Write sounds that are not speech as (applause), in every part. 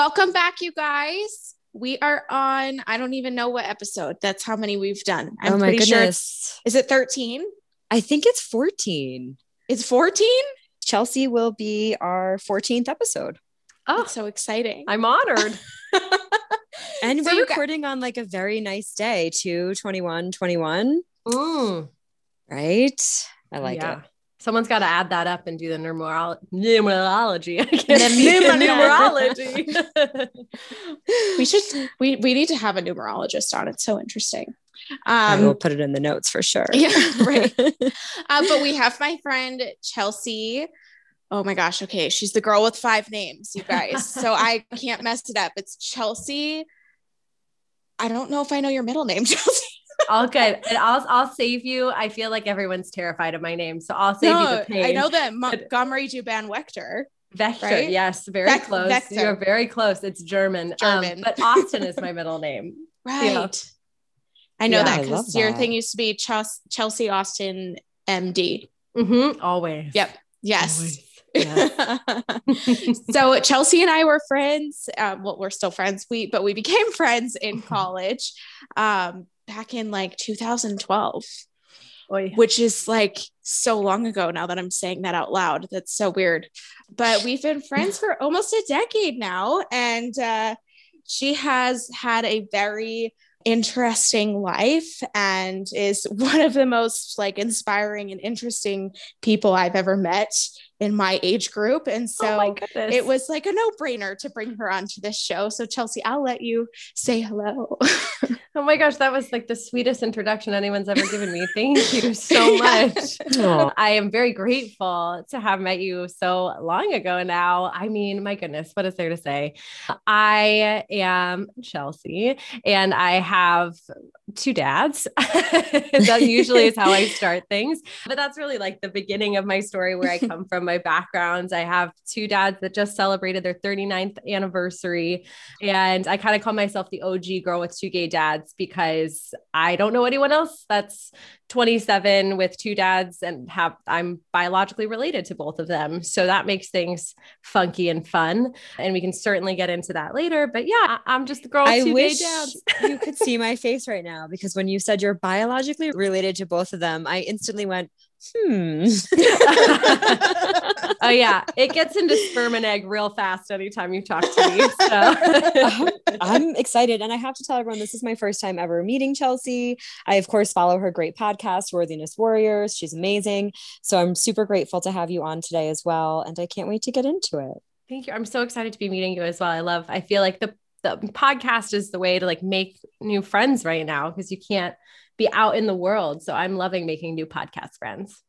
Welcome back, you guys. We are on, I don't even know what episode. That's how many we've done. I'm oh my pretty goodness. sure. it's- Is it 13? I think it's 14. It's 14? Chelsea will be our 14th episode. Oh, That's so exciting. I'm honored. (laughs) And So we're you got- recording on like a very nice day, 2 21 21, Mm, right? I like yeah. it. Someone's got to add that up and do the numerolo- numerology. I can't The (laughs) the numerology. numerology. (laughs) we should, we, we need to have a numerologist on. It's so interesting. I will Um, put it in the notes for sure. yeah, (laughs) right. uh, but we have my friend Chelsea. Oh my gosh. Okay. She's the girl with five names, you guys. So I can't mess it up. It's Chelsea. I don't know if I know your middle name, Chelsea. All good. And I'll I'll save you. I feel like everyone's terrified of my name, so I'll save you No, the pain. I know that (laughs) Montgomery Juban Wechter. Vector. right? Yes, very Vec- close. Vector. You're very close. It's German. Um, German. but Austin is my middle name. (laughs) Right. I know Yeah, that because your thing used to be Chelsea Austin MD. Mm-hmm. Always. Yep. Yes. Always. Yes. (laughs) so Chelsea and I were friends. Um, well, we're still friends. We but we became friends in college um, back in like 2012, Oy. which is like so long ago now that I'm saying that out loud. That's so weird. But we've been friends for almost a decade now, and uh, she has had a very interesting life and is (laughs) one of the most like inspiring and interesting people I've ever met in my age group. And oh so oh it was like a no-brainer to bring her onto this show. So Chelsea, I'll let you say hello. (laughs) Oh my gosh, that was like the sweetest introduction anyone's ever given me. Thank (laughs) you so much. Aw. I am very grateful to have met you so long ago now. I mean, my goodness, what is there to say? I am Chelsea and I have two dads. (laughs) that usually is how I start things. But that's really like the beginning of my story where I come from, my backgrounds. I have two dads that just celebrated their 39th anniversary. And I kind of call myself the OG girl with two gay dads because I don't know anyone else that's 27 with two dads and have I'm biologically related to both of them. So that makes things funky and fun. And we can certainly get into that later. But yeah, I'm just the girl with I two wish gay dads. you could (laughs) see my face right now because when you said you're biologically related to both of them, I instantly went, hmm. (laughs) oh yeah, it gets into sperm and egg real fast anytime you talk to me. So (laughs) I'm excited. And I have to tell everyone this is my first time ever meeting Chelsea. I, of course, follow her great podcast, Worthiness Warriors. She's amazing. So I'm super grateful to have you on today as well. And I can't wait to get into it. Thank you. I'm so excited to be meeting you as well. I love, I feel like the, the podcast is the way to like make new friends right now because you can't be out in the world. So I'm loving making new podcast friends.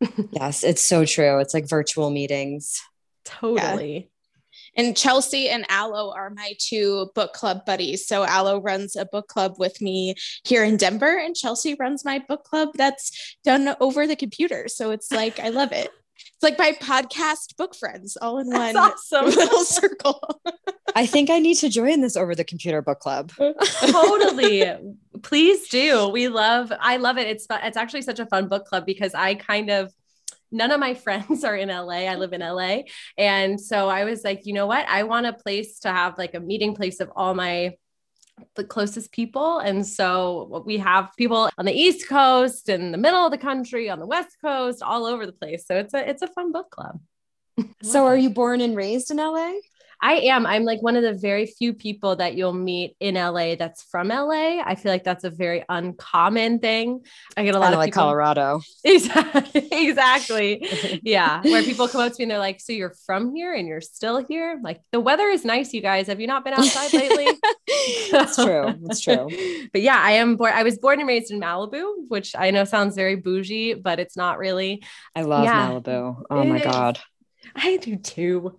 (laughs) Yes, it's so true. It's like virtual meetings. Totally. and Chelsea and Aloe are my two book club buddies. So Aloe runs a book club with me here in Denver, and Chelsea runs my book club that's done over the computer. So it's like I love it. (laughs) It's like my podcast book friends all in one awesome. (laughs) little circle. I think I need to join this over the computer book club. (laughs) totally. Please do. We love, I love it. It's fun. It's actually such a fun book club because I kind of, none of my (laughs) friends are in LA. I live in LA. And so I was like, you know what? I want a place to have like a meeting place of all my the closest people. And so we have people on the East Coast in the middle of the country, on the West Coast, all over the place. So it's a it's a fun book club. So are you born and raised in LA? I am. I'm like one of the very few people that you'll meet in LA that's from LA. I feel like that's a very uncommon thing. I get a lot Kind of of like people- Colorado. (laughs) Exactly. exactly. (laughs) Yeah. Where people come up to me and they're like, So you're from here and you're still here? I'm like, the weather is nice, you guys. Have you not been outside lately? (laughs) That's true. That's true. but yeah, I am born. I was born and raised in Malibu, which I know sounds very bougie, but it's not really. I love Yeah. Malibu. Oh my is. God. I do too.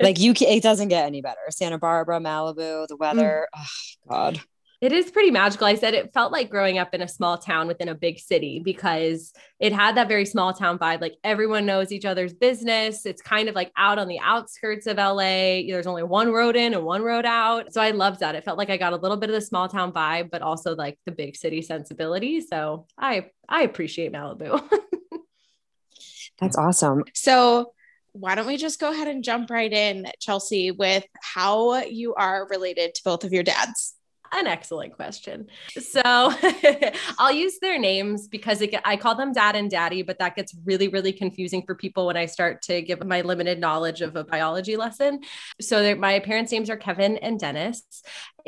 Like (laughs) you it doesn't get any better. Santa Barbara, Malibu, the weather. Oh God. It is pretty magical. I said it felt like growing up in a small town within a big city because it had that very small town vibe. Like everyone knows each other's business. It's kind of like out on the outskirts of LA. There's only one road in and one road out. So I loved that. It felt like I got a little bit of the small town vibe, but also like the big city sensibility. So I I appreciate Malibu. (laughs) That's awesome. So why don't we just go ahead and jump right in, Chelsea, with how you are related to both of your dads? an excellent question. So (laughs) I'll use their names because it, I call them dad and daddy, but that gets really, really confusing for people when I start to give my limited knowledge of a biology lesson. So my parents' names are Kevin and Dennis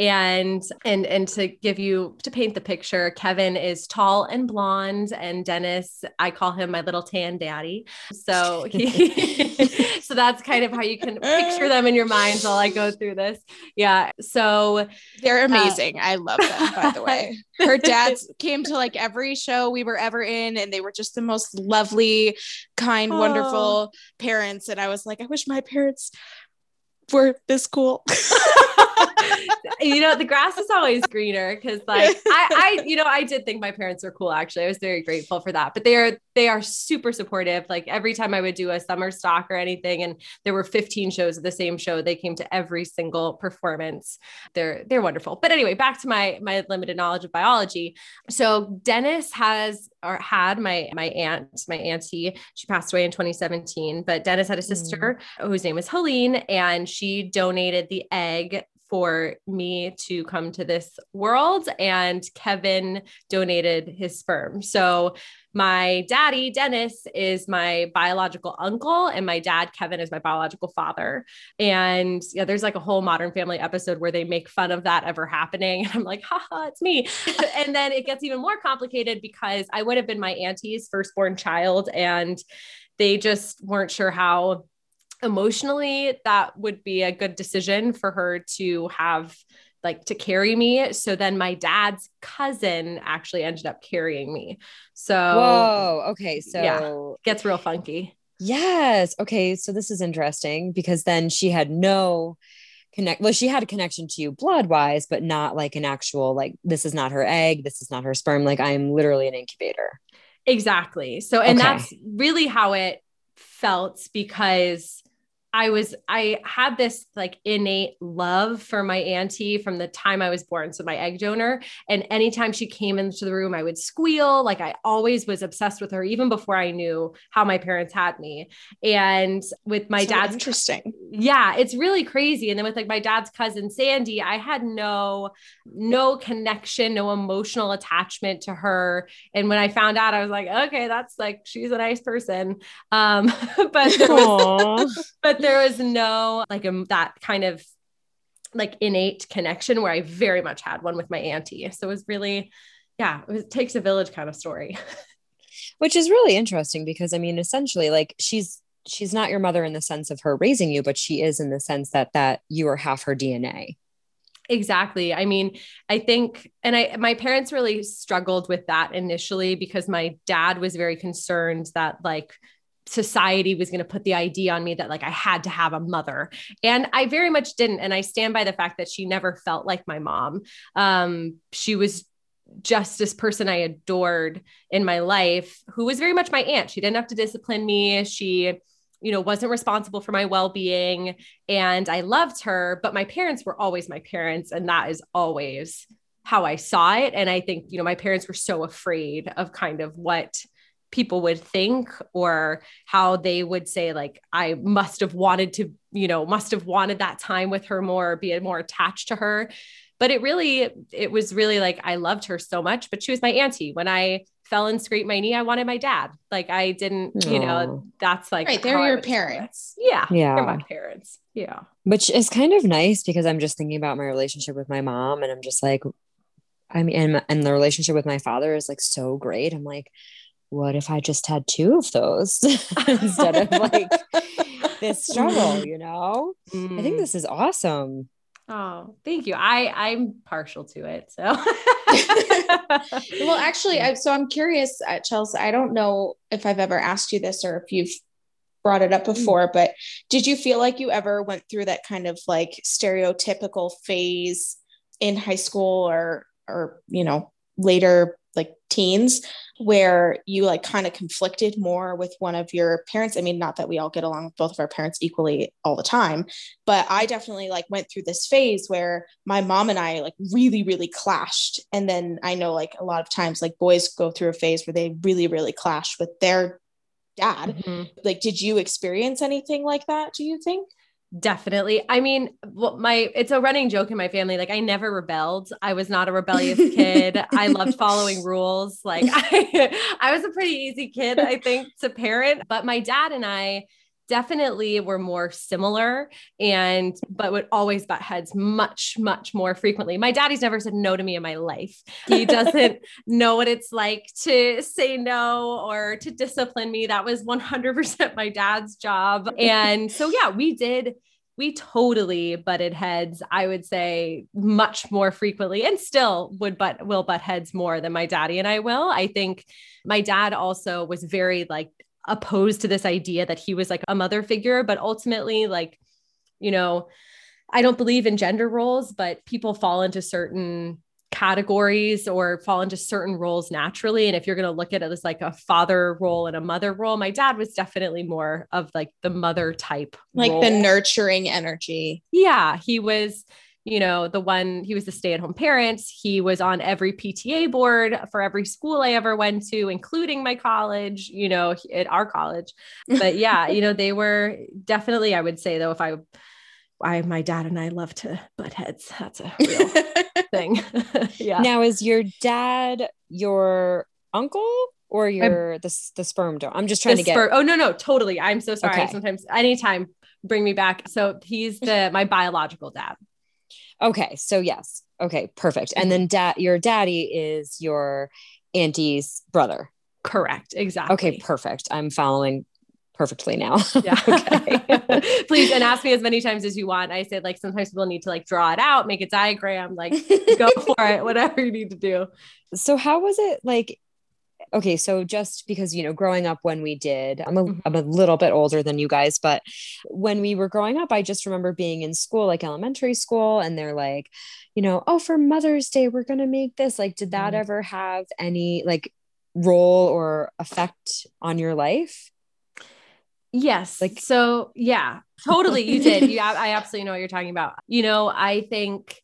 and and and to give you to paint the picture kevin is tall and blonde and dennis i call him my little tan daddy. So he, (laughs) so that's kind of how you can picture them in your mind while i go through this. Yeah so they're uh, amazing. Uh, i love them by the way. (laughs) Her dads came to like every show we were ever in and they were just the most lovely kind oh. wonderful parents. And i was like i wish my parents were this cool (laughs) (laughs) you know, the grass is always greener because like (laughs) I, I, you know, I did think my parents were cool actually. I was very grateful for that. But they are they are super supportive. Like every time I would do a summer stock or anything, and there were 15 shows of the same show, they came to every single performance. They're they're wonderful. But anyway, back to my my limited knowledge of biology. So Dennis has or had my my aunt, my auntie, she passed away in 2017, but Dennis had a sister mm. whose name was Helene, and she donated the egg for me to come to this world and Kevin donated his sperm. So my daddy Dennis is my biological uncle and my dad Kevin is my biological father. And yeah, there's like a whole modern family episode where they make fun of that ever happening. (laughs) And I'm like, haha, it's me. (laughs) and then it gets even more complicated because I would have been my auntie's firstborn child and they just weren't sure how emotionally that would be a good decision for her to have like to carry me. So then my dad's cousin actually ended up carrying me. So whoa, okay. So yeah, gets real funky. Yes. Okay. So this is interesting because then she had no connect well she had a connection to you blood wise but not like an actual like this is not her egg this is not her sperm like i am literally an incubator exactly so and okay. that's really how it felt because I was I had this like innate love for my auntie from the time I was born. So my egg donor. And anytime she came into the room, I would squeal. Like I always was obsessed with her, even before I knew how my parents had me. And with my so dad's interesting. Yeah, it's really crazy. And then with like my dad's cousin Sandy, I had no no connection, no emotional attachment to her. And when I found out, I was like, okay, that's like she's a nice person. Um, (laughs) but was, (laughs) but there was no like um, that kind of like innate connection where I very much had one with my auntie. So it was really, yeah, it, was, it takes a village kind of story. (laughs) Which is really interesting because I mean, essentially, like she's she's not your mother in the sense of her raising you, but she is in the sense that that you are half her DNA. Exactly. I mean, I think, and I, my parents really struggled with that initially because my dad was very concerned that like society was going to put the idea on me that like I had to have a mother. And I very much didn't. And I stand by the fact that she never felt like my mom. Um, she was just this person I adored in my life who was very much my aunt. She didn't have to discipline me. She, you know, wasn't responsible for my well-being and I loved her, but my parents were always my parents and that is always how I saw it and I think, you know, my parents were so afraid of kind of what people would think or how they would say like i must have wanted to you know must have wanted that time with her more be more attached to her. But it really it was really like i loved her so much but she was my auntie. When i fell and scraped my knee i wanted my dad. Like i didn't Aww. you know that's like right they're your parents. Yeah yeah. they're my parents. Yeah. Which is kind of nice because i'm just thinking about my relationship with my mom and i'm just like i mean and, and the relationship with my father is like so great. I'm like what if I just had two of those (laughs) instead of like (laughs) this struggle, you know? Mm. I think mm. this is awesome. Oh, thank you. I I'm partial to it. So (laughs) well, actually, I, so I'm curious, uh, Chelsea. I don't know if I've ever asked you this or if you've brought it up mm. before, mm. but did you feel like you ever went through that kind of like stereotypical phase in high school or or you know later like teens where you like kind of conflicted more with one of your parents i mean not that we all get along with both of our parents equally all the time but i definitely like went through this phase where my mom and i like really really clashed and then i know like a lot of times like boys go through a phase where they really really clash with their dad. Mm-hmm. Like, did you experience anything like that? Do you think? Definitely. I mean, well, my it's a running joke in my family. Like I never rebelled. I was not a rebellious kid. I loved following (laughs) rules. Like (laughs) I I was a pretty easy kid, I think, to parent. But my dad and I definitely were more similar and but would always butt heads much much more frequently. My daddy's never said no to me in my life. He (laughs) doesn't know what it's like to say no or to discipline me. That was 100% my dad's job. And so yeah we did we totally butted heads i would say much more frequently and still would but will butt heads more than my daddy and i will. I think my dad also was very like opposed to this idea that he was like a mother figure, but ultimately, like, you know, I don't believe in gender roles, but people fall into certain categories or fall into certain roles naturally. And if you're going to look at it as like a father role and a mother role, my dad was definitely more of like the mother type, like role. the nurturing energy. Yeah. He was, you know, the one he was the stay at home parent. He was on every PTA board for every school I ever went to, including my college, you know, at our college. (laughs) But yeah, you know, they were definitely, I would say though, if I, I, my dad and I love to butt heads. That's a real (laughs) thing. (laughs) yeah. Now, is your dad your uncle or your the, the sperm donor? I'm just trying to get. Sper- oh no, no, totally. I'm so sorry. Okay. Sometimes, anytime, bring me back. So he's the my biological dad. Okay. So yes. Okay. Perfect. And then dad, your daddy is your auntie's brother. Correct. Exactly. Okay. Perfect. I'm following perfectly now. (laughs) yeah. (laughs) okay. (laughs) Please and ask me as many times as you want. I said like sometimes people need to like draw it out, make a diagram, like go for it, whatever you need to do. So how was it like okay, so just because, you know, growing up when we did, I'm a, mm-hmm. I'm a little bit older than you guys, but when we were growing up, I just remember being in school, like elementary school, and they're like, you know, oh, for Mother's Day, we're going to make this. Like, did that mm-hmm. ever have any like role or effect on your life? Yes. Like, so yeah, totally. You did. You, (laughs) I absolutely know what you're talking about. You know, I think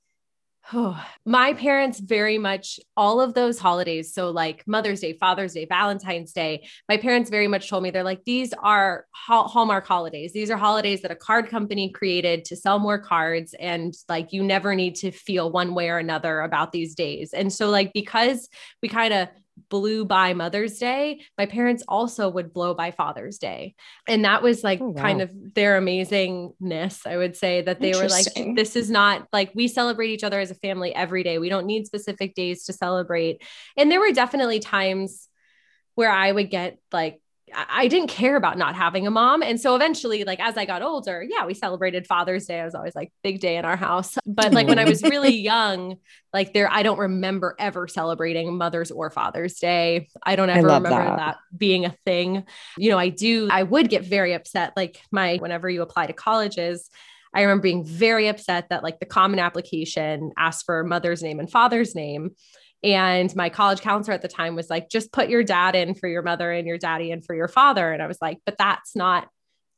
Oh, (sighs) my parents very much all of those holidays. So, like Mother's Day, Father's Day, Valentine's Day, my parents very much told me they're like, these are Hallmark holidays. These are holidays that a card company created to sell more cards. And like, you never need to feel one way or another about these days. And so, like, because we kind of blew by Mother's Day, my parents also would blow by Father's Day. And that was like oh, wow. kind of their amazingness. I would say that they were like, this is not like we celebrate each other as a family every day. We don't need specific days to celebrate. And there were definitely times where I would get like I didn't care about not having a mom. And so eventually, like as I got older, yeah, we celebrated Father's Day. I was always like big day in our house. (laughs) But like when I was really young, like there, I don't remember ever celebrating Mother's or Father's Day. I don't ever I remember that. that being a thing. You know, I do, I would get very upset. Like my, whenever you apply to colleges, I remember being very upset that like the common application asked for mother's name and father's name. And my college counselor at the time was like, just put your dad in for your mother and your daddy in for your father. And I was like, but that's not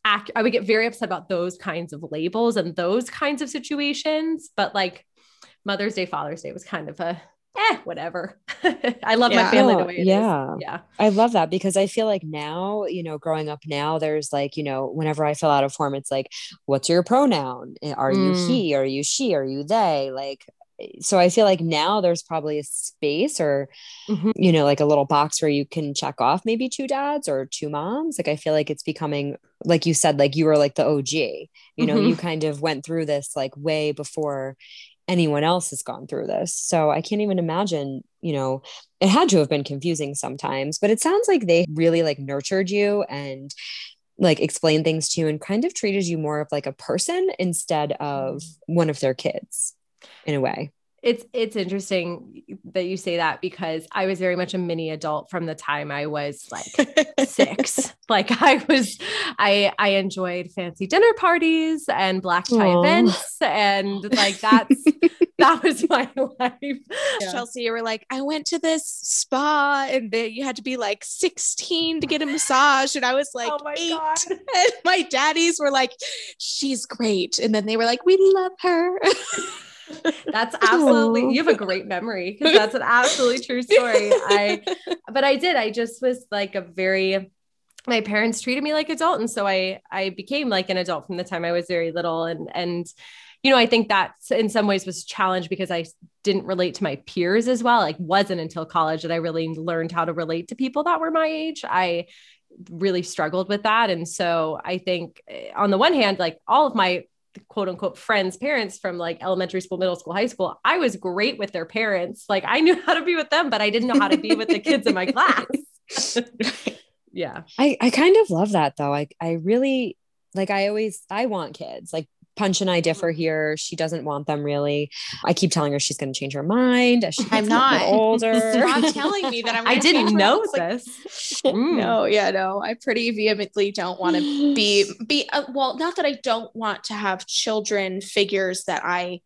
accurate. I would get very upset about those kinds of labels and those kinds of situations. But like Mother's Day, Father's Day was kind of a eh, whatever. (laughs) I love yeah. my family the way it yeah. Is. Yeah. I love that because I feel like now, you know, growing up now, there's like, you know, whenever I fill out a form, it's like, what's your pronoun? Are mm. you he? Are you she? Are you they? Like, so I feel like now there's probably a space or, mm-hmm. you know, like a little box where you can check off maybe two dads or two moms. Like I feel like it's becoming, like you said, like you were like the OG, you know, mm-hmm. you kind of went through this like way before anyone else has gone through this. So I can't even imagine, you know, it had to have been confusing sometimes, but it sounds like they really like nurtured you and like explained things to you and kind of treated you more of like a person instead of mm-hmm. one of their kids in a way. It's it's interesting that you say that because I was very much a mini adult from the time I was like (laughs) 6. Like I was I I enjoyed fancy dinner parties and black tie Aww. events and like that's (laughs) that was my life. Yeah. Chelsea, you were like, I went to this spa and they, you had to be like 16 to get a massage. And I was like, oh my eight. God. (laughs) And my daddies were like, she's great. And then they were like, we love her. (laughs) that's (laughs) absolutely you have a great memory because that's an absolutely true story. I (laughs) but I did. I just was like a very my parents treated me like an adult and so i i became like an adult from the time i was very little and and you know i think that in some ways was a challenge because i didn't relate to my peers as well like wasn't until college that i really learned how to relate to people that were my age i really struggled with that and so i think eh, on the one hand like all of my quote unquote friends parents from like elementary school middle school high school i was great with their parents like i knew (laughs) how to be with them but i didn't know how to be with the kids in my (laughs) class (laughs) yeah. I, I kind of love that though. I, I really like, I always, I want kids like Punch and I differ here. She doesn't want them really. I keep telling her she's going to change her mind as she I'm not (laughs) older. Stop telling me that I'm. (laughs) I didn't know like, this. (laughs) mm. No, yeah, no. I pretty vehemently don't want to be (sighs) be. Uh, well, not that I don't want to have children figures that I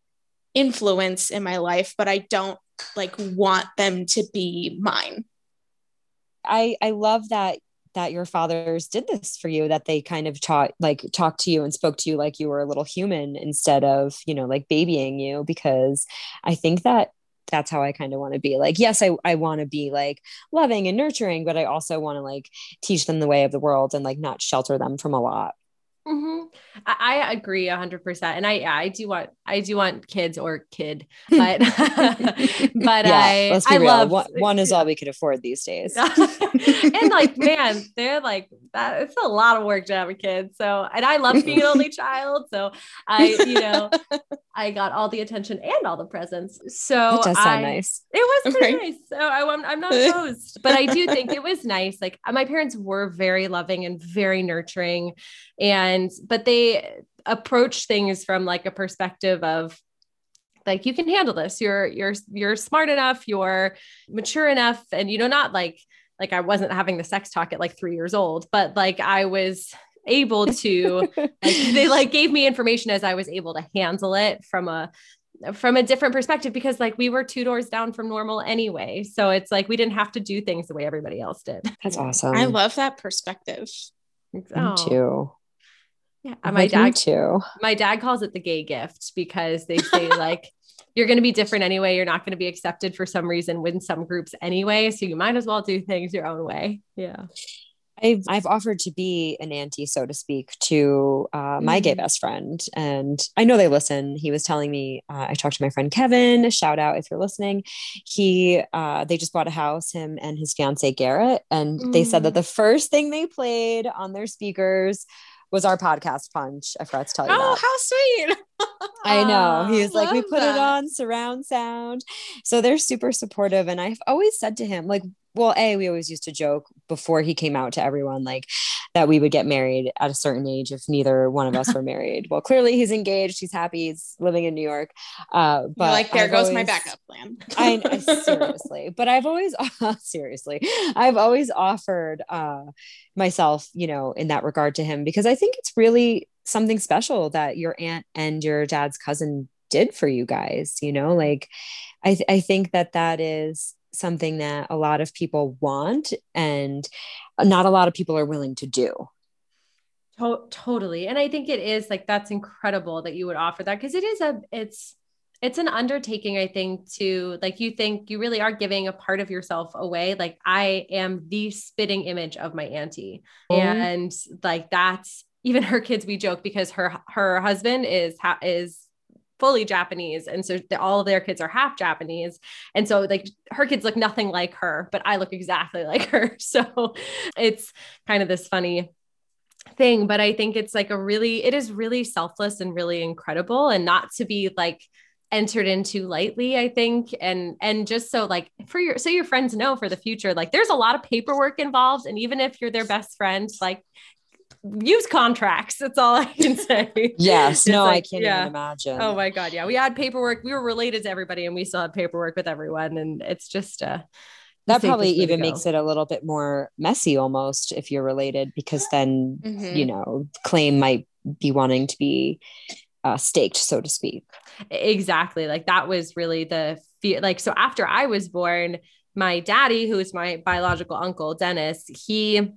influence in my life, but I don't like want them to be mine. I I love that that your fathers did this for you that they kind of taught like talked to you and spoke to you like you were a little human instead of you know like babying you? Because i think that that's how i kind of want to be. Like yes i, I want to be like loving and nurturing but i also want to like teach them the way of the world and like not shelter them from a lot Mm-hmm. I, I, agree a hundred percent. And I, yeah, I do want, I do want kids or kid, (laughs) but, (laughs) but yeah, I, I real. love one, one is (laughs) all we could afford these days. and like, man, they're like that. It's a lot of work to have a kid. So, and I love being an only (laughs) child. So I, you know, I got all the attention and all the presents. So that does sound I, nice. It was pretty okay. nice. So I, I'm, I'm not (laughs) opposed, but I do think it was nice. Like uh, my parents were very loving and very nurturing and but they approach things from like a perspective of like you can handle this you're you're you're smart enough you're mature enough and you know not like like I wasn't having the sex talk at like 3 years old but like I was able to (laughs) like they like gave me information as I was able to handle it from a from a different perspective because like we were two doors down from normal anyway. So it's like we didn't have to do things the way everybody else did. (laughs) That's awesome. i love that perspective. Me oh. too. Yeah, my dad too. My dad calls it the gay gift because they say like you're going to be different anyway. You're not going to be accepted for some reason within some groups anyway, so you might as well do things your own way. Yeah. I've, I've offered to be an auntie, so to speak, to uh, my mm. gay best friend. And I know they listen. He was telling me, uh, I talked to my friend Kevin, shout out if you're listening. He, uh, they just bought a house, him and his fiance Garrett. And mm. they said that mm. the first thing they played on their speakers was our podcast punch. I forgot to tell you. Oh, that. how sweet. (laughs) I know. He was like, we put that. it on surround sound. So they're super supportive. And I've always said to him, like, well, A, we always used to joke before he came out to everyone, like that we would get married at a certain age if neither one of us were married. Well, clearly he's engaged, he's happy, he's living in New York. Uh, but You're like, there I've goes always, my backup plan. I, (laughs) I seriously, but I've always (laughs) seriously, I've always offered uh, myself, you know, in that regard to him because I think it's really something special that your aunt and your dad's cousin did for you guys. You know, like I, th- I think that that is something that a lot of people want and not a lot of people are willing to do. To- totally. And I think it is like that's incredible that you would offer that because it is a it's it's an undertaking i think to like you think you really are giving a part of yourself away like i am the spitting image of my auntie mm-hmm. and like that's even her kids we joke because her her husband is ha- is fully Japanese. And so the, all of their kids are half Japanese. And so like her kids look nothing like her, but I look exactly (laughs) like her. So it's kind of this funny thing, but I think it's like a really, it is really selfless and really incredible and not to be like, entered into lightly i think and and just so like for your so your friends know for the future like there's a lot of paperwork involved and even if you're their best friend like use contracts. That's all I can say. Yes. no, like, I can't yeah. even imagine. Oh my God. Yeah. We had paperwork. We were related to everybody and we still had paperwork with everyone. And it's just, uh, that probably even makes it a little bit more messy almost if you're related because then mm-hmm. you know claim might be wanting to be uh, staked so to speak exactly like that was really the fear like so after i was born my daddy who is my biological uncle dennis he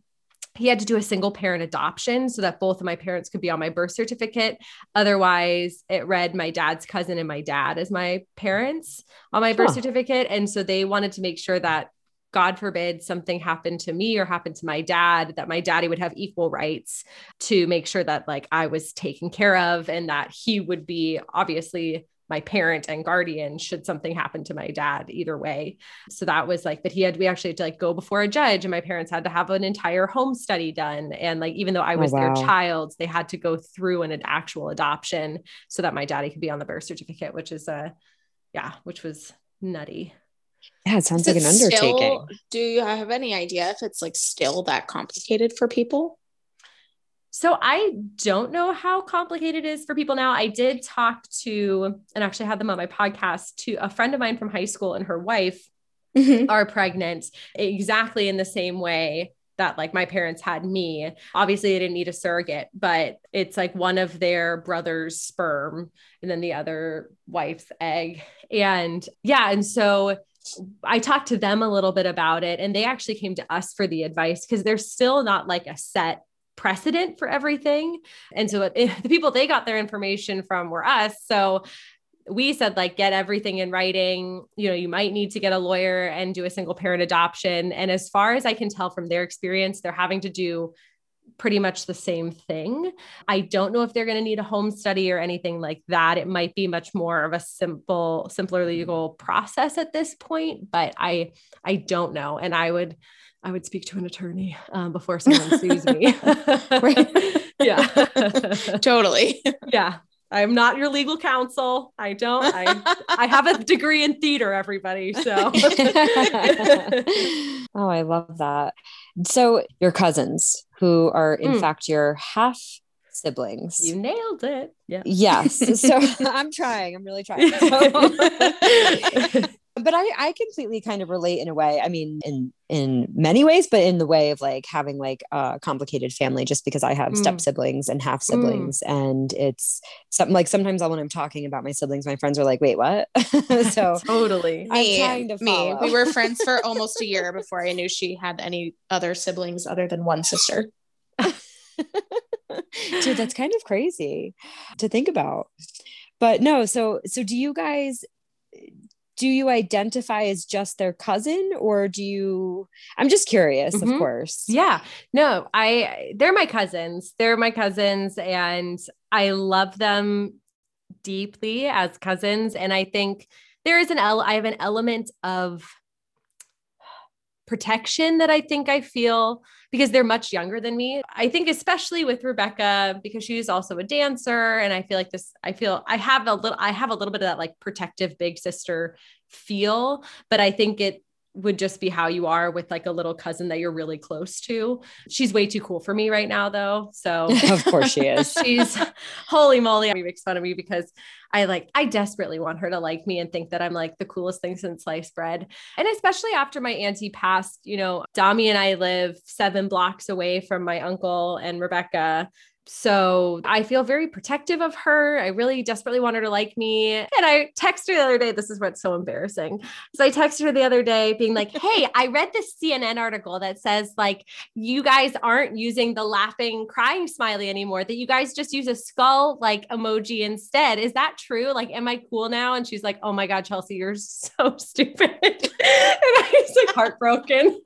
he had to do a single parent adoption so that both of my parents could be on my birth certificate. Otherwise, it read my dad's cousin and my dad as my parents on my birth huh. certificate. And so they wanted to make sure that God forbid something happened to me or happened to my dad, that my daddy would have equal rights to make sure that like I was taken care of and that he would be obviously my parent and guardian should something happen to my dad either way so that was like but he had we actually had to like go before a judge and my parents had to have an entire home study done and like even though i oh, was oh, wow. their child they had to go through an, an actual adoption so that my daddy could be on the birth certificate which is a yeah which was nutty yeah, it sounds is like it an undertaking. Still, do you have any idea if it's like still that complicated for people? So I don't know how complicated it is for people now. I did talk to, and actually had them on my podcast, to a friend of mine from high school and her wife mm-hmm. are pregnant exactly in the same way that like my parents had me. Obviously, they didn't need a surrogate, but it's like one of their brother's sperm and then the other wife's egg. And yeah, and so I talked to them a little bit about it, and they actually came to us for the advice because there's still not like a set precedent for everything. And so (laughs) the people they got their information from were us. So we said like get everything in writing. You know you might need to get a lawyer and do a single parent adoption. And as far as i can tell from their experience they're having to do pretty much the same thing. I don't know if they're going to need a home study or anything like that. It might be much more of a simple simpler legal process at this point but i i don't know. And i would I would speak to an attorney um, before someone sues me. (laughs) yeah. (laughs) totally. Yeah. I'm not your legal counsel. I don't. I I have a degree in theater, everybody. So (laughs) Oh, I love that. So your cousins who are in mm. fact your half siblings. You nailed it. Yeah. Yes. So I'm trying. I'm really trying. So, but I, I completely kind of relate in a way. I mean, in in many ways, but in the way of like having like a complicated family, just because I have mm. step siblings and half siblings, mm. and it's something like sometimes when I'm talking about my siblings, my friends are like, "Wait, what?" (laughs) so (laughs) totally, I'm me, trying to me. We were friends for (laughs) almost a year before I knew she had any other siblings other than one sister. Dude, that's kind of crazy to think about. But no, so so do you guys do you identify as just their cousin or do you i'm just curious mm-hmm. of course. Yeah. No i they're my cousins. They're my cousins and i love them deeply as cousins. And i think there is an el- i have an element of protection that I think I feel because they're much younger than me. I think especially with Rebecca because she's also a dancer and I feel like this I feel I have a little I have a little bit of that like protective big sister feel, but I think it would just be how you are with like a little cousin that you're really close to. She's way too cool for me right now, though. So, (laughs) of course, she is. (laughs) she's holy moly. She makes fun of me because I like, I desperately want her to like me and think that I'm like the coolest thing since sliced bread. And especially after my auntie passed, you know, Dami and I live seven blocks away from my uncle and Rebecca so I feel very protective of her. I really desperately want her to like me. And I texted her the other day. This is what's so embarrassing. So I texted her the other day being like, Hey, (laughs) I read this CNN article that says like you guys aren't using the laughing crying smiley anymore, that you guys just use a skull like emoji instead. Is that true? Like, am I cool now? And she's like, Oh my God, Chelsea, you're (laughs) so stupid. (laughs) and I was like heartbroken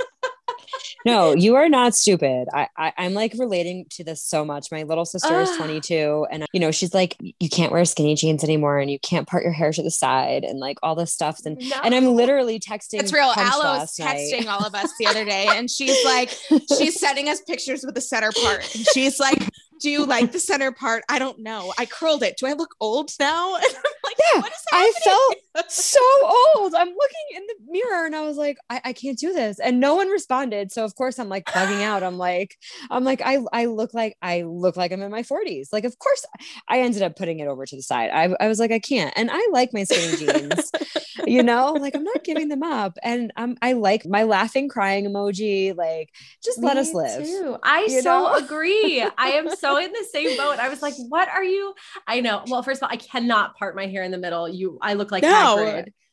no, you are not stupid. I, I am like relating to this so much. My little sister is ah. 22, and you know she's like, you can't wear skinny jeans anymore, and you can't part your hair to the side, and like all this stuff. And no. and I'm literally texting. It's real. Aloe's texting all of us the other day, and she's (laughs) like, she's sending us pictures with the center part, and she's like, do you like the center part? I don't know. I curled it. Do I look old now? (laughs) i'm like, yeah, I felt so old. I'm looking in the mirror and I was like, I, I can't do this. And no one responded. So of course I'm like bugging out. I'm like, I'm like, I, I look like I look like I'm in my 40s. Like, of course I ended up putting it over to the side. I, I was like, I can't. And I like my skinny jeans, (laughs) you know, like I'm not giving them up. And I'm I like my laughing, crying emoji. Like, just Me let us live. Too. I so know? agree. I am so (laughs) so in the same boat. I was like, what are you? I know. Well, first of all, I cannot part my hair in the middle. You, I look like no.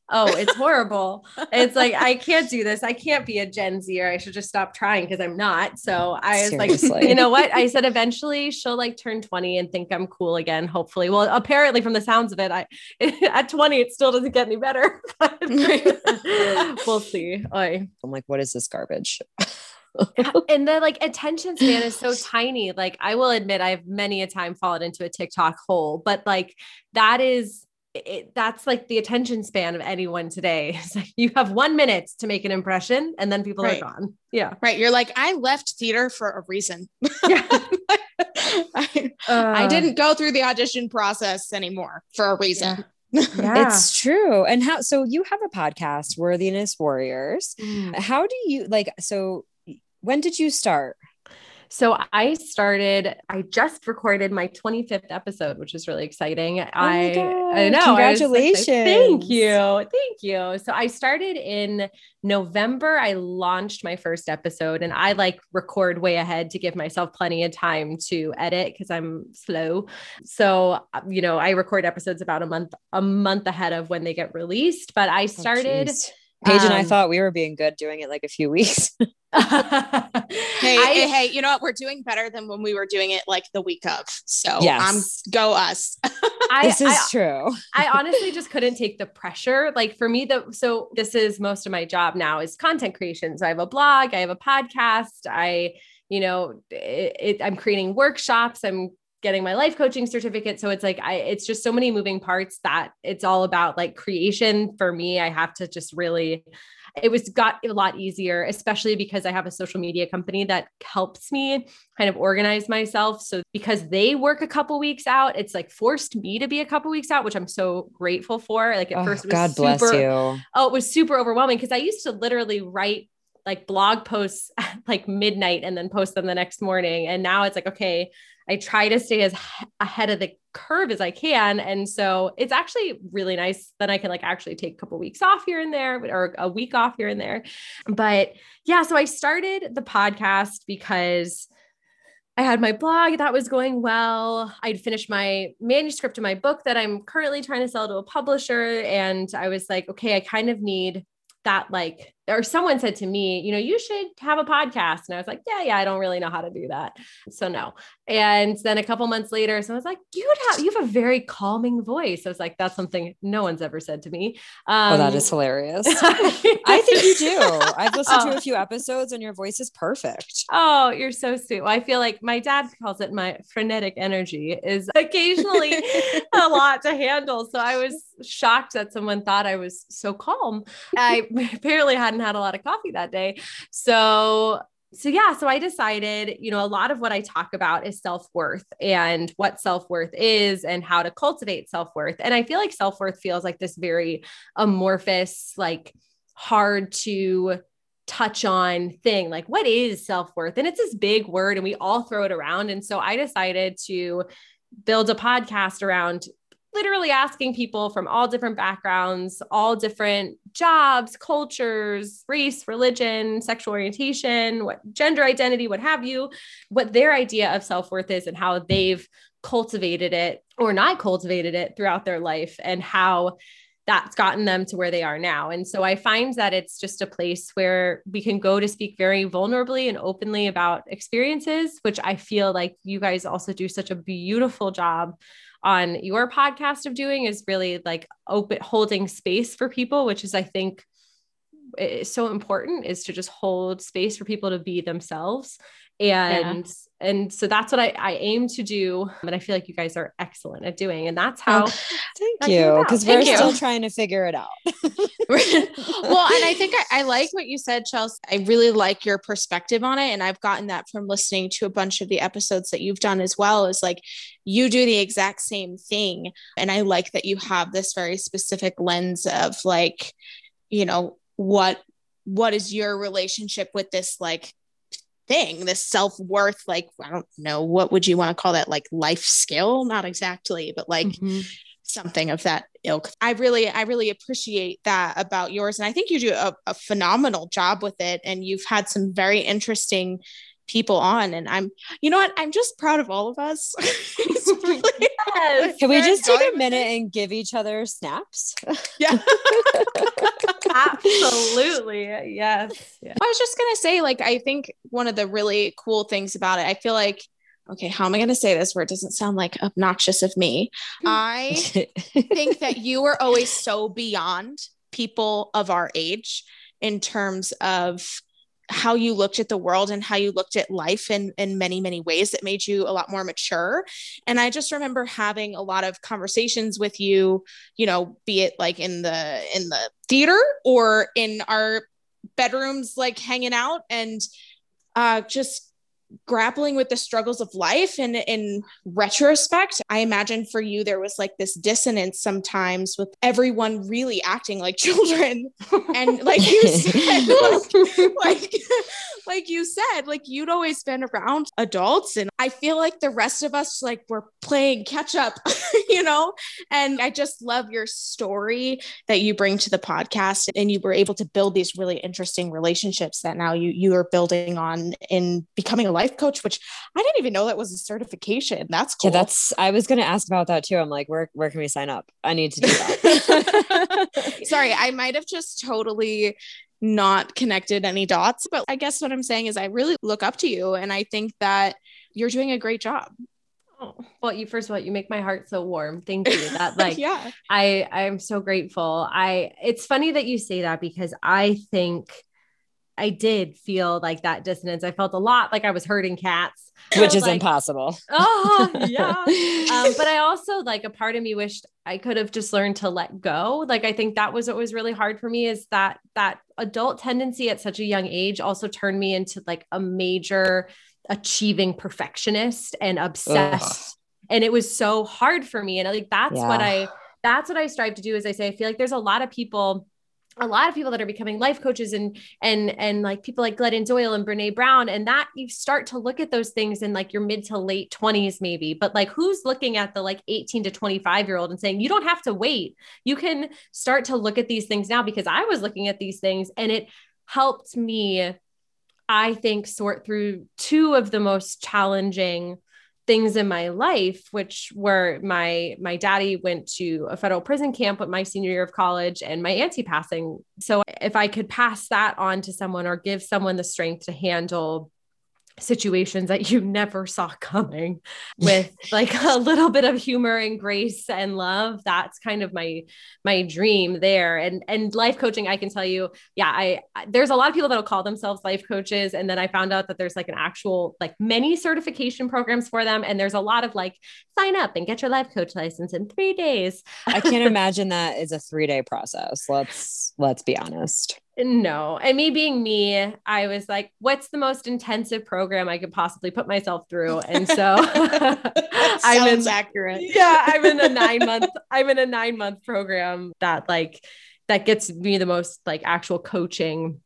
Oh, it's horrible. it's like I can't do this. I can't be a Gen Z or I should just stop trying because I'm not. So I was Seriously. like, you know what? I said eventually she'll like turn 20 and think I'm cool again, hopefully. Well, apparently from the sounds of it, I (laughs) at 20 it still doesn't get any better. (laughs) we'll see. I, I'm like, what is this garbage? (laughs) and the like attention span is so tiny. Like I will admit I've many a time fallen into a TikTok hole, but like that is it, that's like the attention span of anyone today. (laughs) It's like you have one minute to make an impression and then people right. are gone. Yeah. Right. You're like, I left theater for a reason. (laughs) Yeah. I, uh, I, didn't go through the audition process anymore for a reason. Yeah. (laughs) yeah. It's true. And how so you have a podcast, Worthiness Warriors. Mm. How do you like so when did you start? So I started, I just recorded my 25th episode, which is really exciting. Oh I, I know. Congratulations. Like, thank you. Thank you. So I started in November. I launched my first episode and I like record way ahead to give myself plenty of time to edit because I'm slow. So, uh, you know, I record episodes about a month, a month ahead of when they get released. But I oh, started. Oh, Paige um, and I um, thought we were being good doing it like a few weeks. (laughs) hey, I, hey, you know what? We're doing better than when we were doing it like the week of. So yes. um, go us. (laughs) I, this is I, true. I honestly just couldn't take the pressure. Like for me, the so this is most of my job now is content creation. So I have a blog, I have a podcast, I you know, it, it, I'm creating workshops. I'm getting my life coaching certificate. So it's like, I, it's just so many moving parts that it's all about like creation for me. I have to just really, it was got a lot easier, especially because I have a social media company that helps me kind of organize myself. So because they work a couple weeks out, it's like forced me to be a couple weeks out, which I'm so grateful for. Like at oh, first, it was God super, bless you. Oh, it was super overwhelming because I used to literally write like blog posts (laughs) at like midnight and then post them the next morning. And now it's like, okay, I try to stay as ahead of the curve as I can. And so it's actually really nice. Then I can like actually take a couple weeks off here and there or a week off here and there. But yeah, so I started the podcast because I had my blog that was going well. I'd finished my manuscript of my book that I'm currently trying to sell to a publisher. And I was like, okay, I kind of need that like or someone said to me, you know, you should have a podcast. And I was like, yeah, yeah, I don't really know how to do that. So no. And then a couple months later, someone was like, you have, you have a very calming voice. I was like, that's something no one's ever said to me. Um, oh, that is hilarious. (laughs) I think you do. I've listened oh. to a few episodes and your voice is perfect. Oh, you're so sweet. Well, I feel like my dad calls it my frenetic energy is occasionally a (laughs) lot to handle. So I was shocked that someone thought I was so calm. I (laughs) apparently hadn't had a lot of coffee that day. So so yeah, so I decided, you know, a lot of what I talk about is self-worth and what self-worth is and how to cultivate self-worth. And I feel like self-worth feels like this very amorphous, like hard to touch on thing. Like what is self-worth? And it's this big word and we all throw it around. And so I decided to build a podcast around literally asking people from all different backgrounds, all different jobs, cultures, race, religion, sexual orientation, what gender identity, what have you, what their idea of self worth is and how they've cultivated it or not cultivated it throughout their life and how that's gotten them to where they are now. And so I find that it's just a place where we can go to speak very vulnerably and openly about experiences, which I feel like you guys also do such a beautiful job on your podcast of doing is really like open holding space for people which is i think is so important is to just hold space for people to be themselves and yeah. and so that's what I, I aim to do and i feel like you guys are excellent at doing and that's oh, how oh, (laughs) thank you because we're still trying to figure it out. (laughs) Well and i think I, I like what you said chelsea i really like your perspective on it and i've gotten that from listening to a bunch of the episodes that you've done as well is like you do the exact same thing and i like that you have this very specific lens of like you know what what is your relationship with this like thing this self-worth like i don't know what would you want to call that? Like life skill? Not exactly but like mm-hmm. something of that ilk. I really i really appreciate that about yours and i think you do a, a phenomenal job with it and you've had some very interesting people on. And I'm, you know what? I'm just proud of all of us. (laughs) (laughs) Yes. Can we just take a minute and give each other snaps? (laughs) yeah. Absolutely. Yes. Yeah. I was just gonna say, like, I think one of the really cool things about it, I feel like, okay, how am I gonna say this where it doesn't sound like obnoxious of me? I think that you were always so beyond people of our age in terms of how you looked at the world and how you looked at life in in many many ways that made you a lot more mature. And i just remember having a lot of conversations with you you know be it like in the in the theater or in our bedrooms like hanging out and uh just grappling with the struggles of life. And in retrospect i imagine for you there was like this dissonance sometimes with everyone really acting like (laughs) children. And like you (laughs) said like, like like you said like you'd always been around adults. And i feel like the rest of us like were playing catch up (laughs) you know? And i just love your story that you bring to the podcast. And you were able to build these really interesting relationships that now you you are building on in becoming a life coach which i didn't even know that was a certification that's cool Yeah, that's I was gonna ask about that too. I'm like, where where can we sign up? I need to do that. (laughs) (laughs) sorry i might have just totally not connected any dots but i guess what i'm saying is i really look up to you and i think that you're doing a great job Oh, well, you first of all, you make my heart so warm. Thank (laughs) you. That like yeah I I'm so grateful. I it's funny that you say that because I think I did feel like that dissonance. I felt a lot like I was hurting cats, Which is Like, impossible. Oh yeah. (laughs) um, but I also like a part of me wished I could have just learned to let go. Like I think that was what was really hard for me is that that adult tendency at such a young age also turned me into like a major achieving perfectionist and obsessed. And it was so hard for me. And like that's what I that's what I strive to do is I say I feel like there's a lot of people a lot of people that are becoming life coaches and and and like people like Glennon Doyle and Brene Brown and that you start to look at those things in like your mid to late 20s maybe but like who's looking at the like 18 to 25 year old and saying you don't have to wait. You can start to look at these things now because I was looking at these things and it helped me I think sort through two of the most challenging things in my life which were my my daddy went to a federal prison camp with my senior year of college and my auntie passing. So if i could pass that on to someone or give someone the strength to handle situations that you (laughs) never saw coming (laughs) with like a little bit of humor and grace and love. That's kind of my my dream there. And and life coaching i can tell you yeah i there's a lot of people that'll call themselves life coaches. And then i found out that there's like an actual like many certification programs for them. And there's a lot of like sign up and get your life coach license in 3 days. I can't (laughs) imagine that is a three day process. Let's let's be honest. No. And me being me, I was like, what's the most intensive program I could possibly put myself through? And so (laughs) (laughs) I'm in, accurate yeah, I'm in a nine (laughs) month, I'm in a nine month program that like, that gets me the most like actual coaching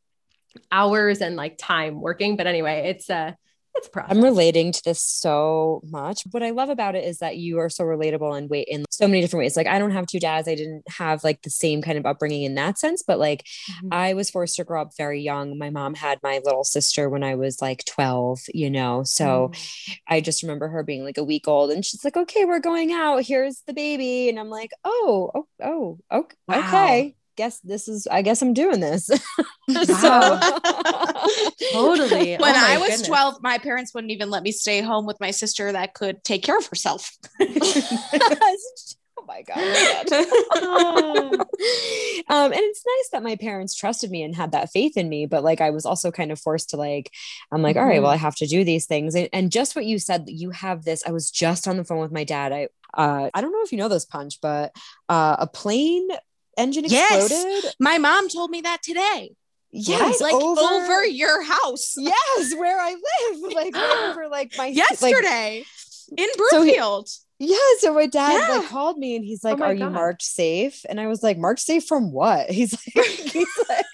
hours and like time working. But anyway, it's a, it's a process. I'm relating to this so much. What I love about it is that you are so relatable and wait in so many different ways. Like I don't have two dads. I didn't have like the same kind of upbringing in that sense, but like Mhm. I was forced to grow up very young. My mom had my little sister when I was like 12, you know. So I just remember her being like a week old and she's like, "Okay, we're going out. Here's the baby." And I'm like, "Oh, oh, oh, okay. Wow. Guess this is I guess I'm doing this." (laughs) So (laughs) totally. when Oh I was goodness. 12, my parents wouldn't even let me stay home with my sister that could take care of herself. (laughs) oh my god. um, and it's nice that my parents trusted me and had that faith in me, but like I was also kind of forced to like, I'm like, all right, Mhm. well, I have to do these things. And, and just what you said, you have this. I was just on the phone with my dad. I uh, I don't know if you know this punch, but uh, a plane engine Yes. My mom told me that today. Yes, like over, your house yes, where I live, (laughs) like (gasps) over like my like, yesterday in So he- Broomfield. Yeah, so my dad Yeah. like called me and he's oh like, my "Are you marked safe?" And I was like, "Marked safe from what?" (laughs) He's like, he's (laughs) like,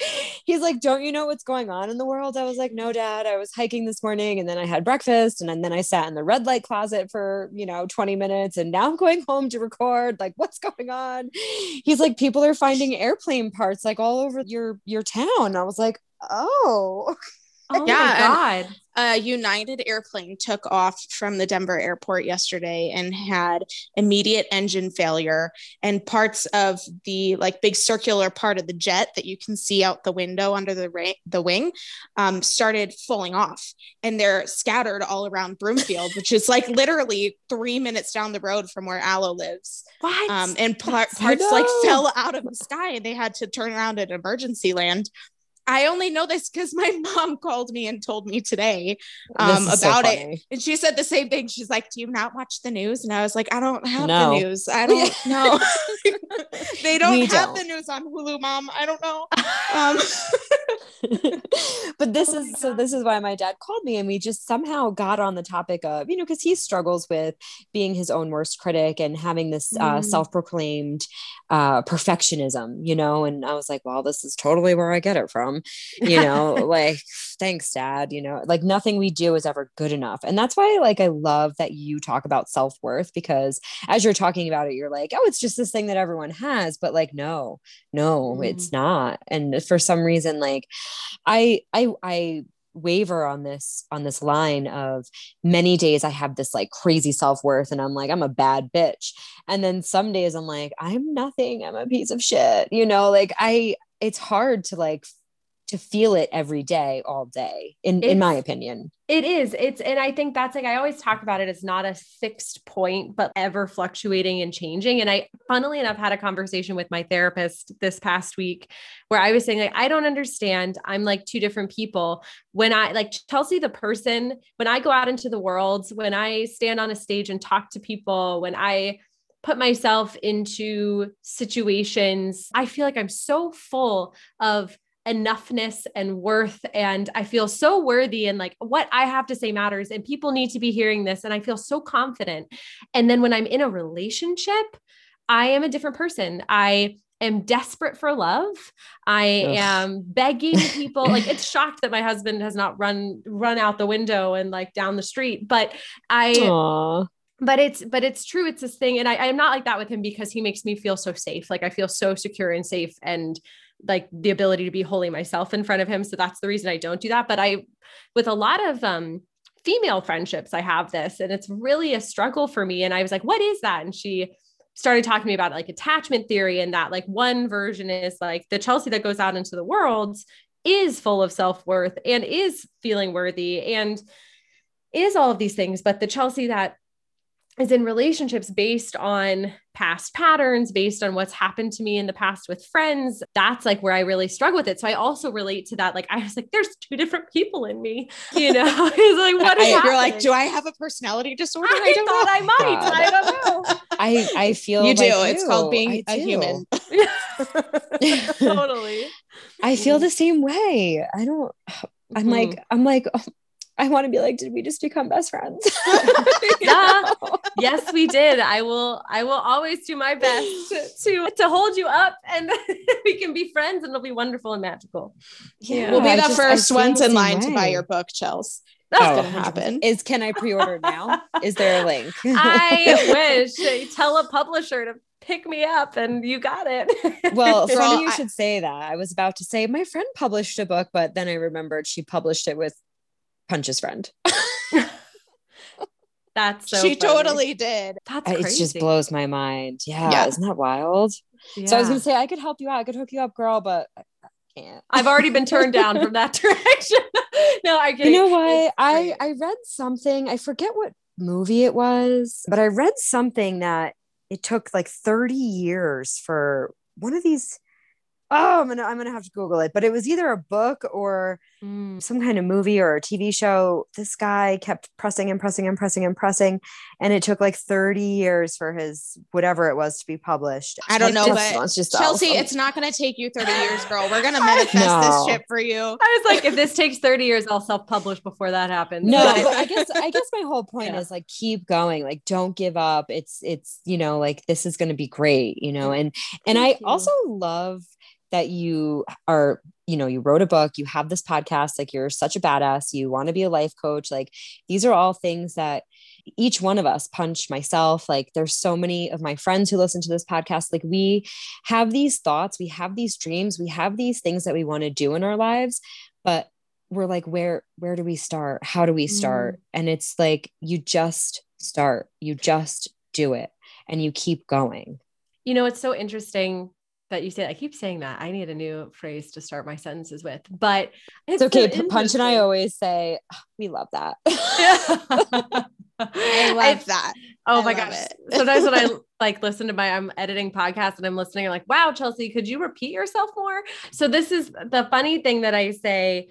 he's like, "Don't you know what's going on in the world?" I was like, "No, Dad. I was hiking this morning and then I had breakfast and then, then I sat in the red light closet for you know 20 minutes and now I'm going home to record. Like, what's going on?" He's like, "People are finding airplane parts like all over your your town." I was like, "Oh." (laughs) oh Yeah, my God. A United airplane took off from the Denver airport yesterday and had immediate engine failure, and parts of the like big circular part of the jet that you can see out the window under the ra- the wing um, started falling off, and they're scattered all around Broomfield, which is like literally three minutes down the road from where Aloe lives. What? Um, and par- parts like fell out of the sky, and they had to turn around at emergency land. I only know this because my (laughs) mom called me and told me today um, is so about it. And she said the same thing. She's like, Do you not watch the news? And I was like, I don't have No. the news. I don't (laughs) know. (laughs) they don't We have don't. the news on Hulu, mom. I don't know. Um, but this Oh is so this is why my dad called me and we just somehow got on the topic of you know because he struggles with being his own worst critic and having this uh, Mm. self-proclaimed uh, perfectionism you know and i was like well this is totally where i get it from you know (laughs) like thanks dad you know like nothing we do is ever good enough. And that's why like i love that you talk about self-worth because as you're talking about it you're like oh it's just this thing that everyone has but like no no Mm. it's not. And for some reason like i i i waver on this on this line of many days i have this like crazy self-worth and i'm like i'm a bad bitch. And then some days i'm like i'm nothing. I'm a piece of shit. You know like i it's hard to like to feel it every day all day in in my opinion It is. It's, and I think that's like, I always talk about it as not a fixed point, but ever fluctuating and changing. And I, funnily enough, had a conversation with my therapist this past week where I was saying, like, I don't understand. I'm like two different people. When I, like Chelsea, the person, when I go out into the world, when I stand on a stage and talk to people, when I, put myself into situations, I feel like I'm so full of enoughness and worth and I feel so worthy and like what I have to say matters and people need to be hearing this and I feel so confident. And then when I'm in a relationship, I am a different person. I am desperate for love. I Ugh. am begging (laughs) people like it's shocked that my husband has not run run out the window and like down the street, but I Aw. but it's but it's true it's this thing and I, i'm not like that with him because he makes me feel so safe like i feel so secure and safe and like the ability to be wholly myself in front of him. So that's the reason i don't do that. But i with a lot of um female friendships i have this and it's really a struggle for me. And i was like what is that? And she started talking to me about like attachment theory and that like one version is like the chelsea that goes out into the world is full of self-worth and is feeling worthy and is all of these things. But the chelsea that is in relationships based on past patterns, based on what's happened to me in the past with friends. That's like where I really struggle with it. So I also relate to that. Like I was like, there's two different people in me, you know. (laughs) it's like (laughs) what is I- you're like, do I have a personality disorder? I, don't thought know. I might. God. I don't know. (laughs) I I feel You do. like It's called being I a do. human. totally. I feel the same way. I don't. I'm Mhm. like I'm like oh, I want to be like, did we just become best friends? (laughs) (laughs) Yeah. yes, we did. I will. I will always do my best to to, to hold you up, and (laughs) we can be friends, and it'll be wonderful and magical. Yeah, we'll be I the just- first ones in same line to buy your book, Chels. Oh, That's gonna happen. Is can I pre-order now? Is there a link? I wish. Tell a publisher to pick me up, and you got it. well, Girl, funny you I- should say that. I was about to say my friend published a book, but then I remembered she published it with Punch's friend. (laughs) that's so. she funny. totally did. That's crazy. It just blows my mind. Yeah, Yeah. isn't that wild? So I was gonna say I could help you out. I could hook you up, girl, but I I can't. I've already been turned down from that (laughs) direction. (laughs) no, I get you know what i i read something i forget what movie it was but i read something that it took like 30 years for one of these oh i'm gonna i'm gonna have to google it but it was either a book or Mm. some kind of movie or a tv show this guy kept pressing and pressing and pressing and pressing and it took like 30 years for his whatever it was to be published I don't Like, know, just- but just Chelsea, awesome. it's not gonna take you 30 (sighs) years, girl. We're gonna manifest No. this shit for you. I was like, if (laughs) this takes 30 years, I'll self-publish before that happens. no But- but i guess i guess my whole point Yeah. is like keep going like don't give up it's it's you know like this is going to be great you know and and i you. also love that you are you know you wrote a book you have this podcast like you're such a badass you want to be a life coach like these are all things that each one of us punch myself like there's so many of my friends who listen to this podcast like we have these thoughts we have these dreams we have these things that we want to do in our lives but we're like where where do we start? How do we start? Mm. and it's like you just start you just do it and you keep going. You know it's so interesting that you say i keep saying that i need a new phrase to start my sentences with but it's, it's okay so punch and i always say oh, we love that (laughs) I love that. Oh I my gosh. Sometimes when I (laughs) like listen to my I'm editing podcast and I'm listening, I'm like, wow, Chelsea, could you repeat yourself more? So this is the funny thing that I say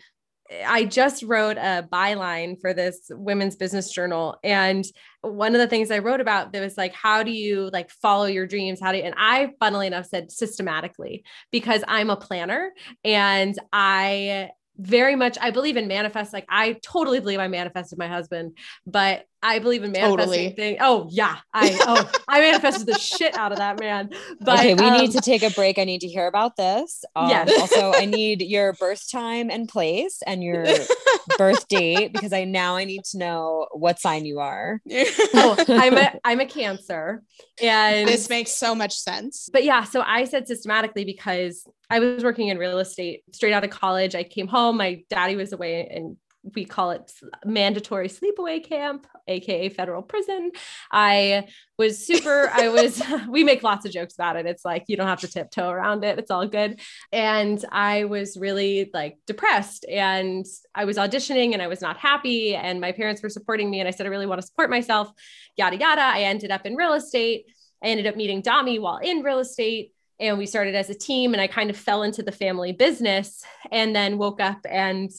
I just wrote a byline for this women's business journal. And one of the things I wrote about there was like, how do you like follow your dreams? How do you, and I funnily enough said systematically because I'm a planner and I very much I believe in manifest. Like I totally believe I manifested my husband, but I believe in manifesting totally. Oh yeah. I oh (laughs) I manifested the shit out of that man. But okay, we um, need to take a break. I need to hear about this. Um, yes. also I need your birth time and place and your (laughs) birth date because I now I need to know what sign you are. (laughs) oh, I'm a I'm a cancer. And this makes so much sense. But yeah, so I said systematically because I was working in real estate straight out of college. I came home, my daddy was away in we call it mandatory sleepaway camp, aka federal prison. I was super, I was, (laughs) (laughs) we make lots of jokes about it. It's like you don't have to tiptoe around it, it's all good. And I was really like depressed and I was auditioning and I was not happy. And my parents were supporting me. And I said, I really want to support myself, yada, yada. I ended up in real estate. I ended up meeting Dami while in real estate and we started as a team and i kind of fell into the family business and then woke up and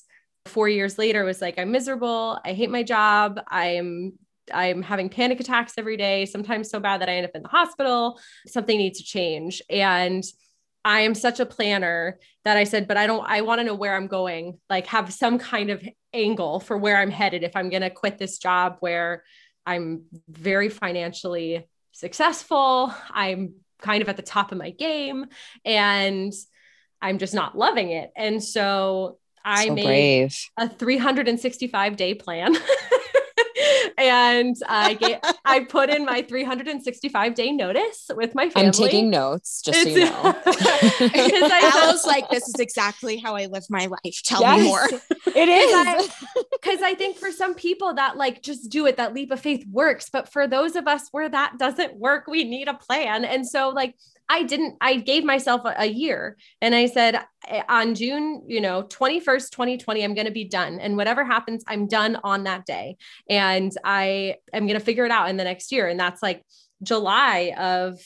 four years later was like i'm miserable. I hate my job. I'm i'm having panic attacks every day sometimes so bad that i end up in the hospital. Something needs to change. And i am such a planner that i said but i don't i want to know where i'm going like have some kind of angle for where i'm headed if i'm going to quit this job where i'm very financially successful. I'm kind of at the top of my game and i'm just not loving it. And so I so made brave. a 365 day plan. (laughs) and I get I put in my 365 day notice with my family. I'm taking notes, just it's, so you know. (laughs) I was like, this is exactly how I live my life. Tell yes, me more. It (laughs) is. Because I, I think for some people that like just do it, that leap of faith works. But for those of us where that doesn't work, we need a plan. And so like I didn't, I gave myself a, a, year and I said eh, on June, you know, 21st, 2020, I'm going to be done. And whatever happens, I'm done on that day. And I am going to figure it out in the next year. And that's like July of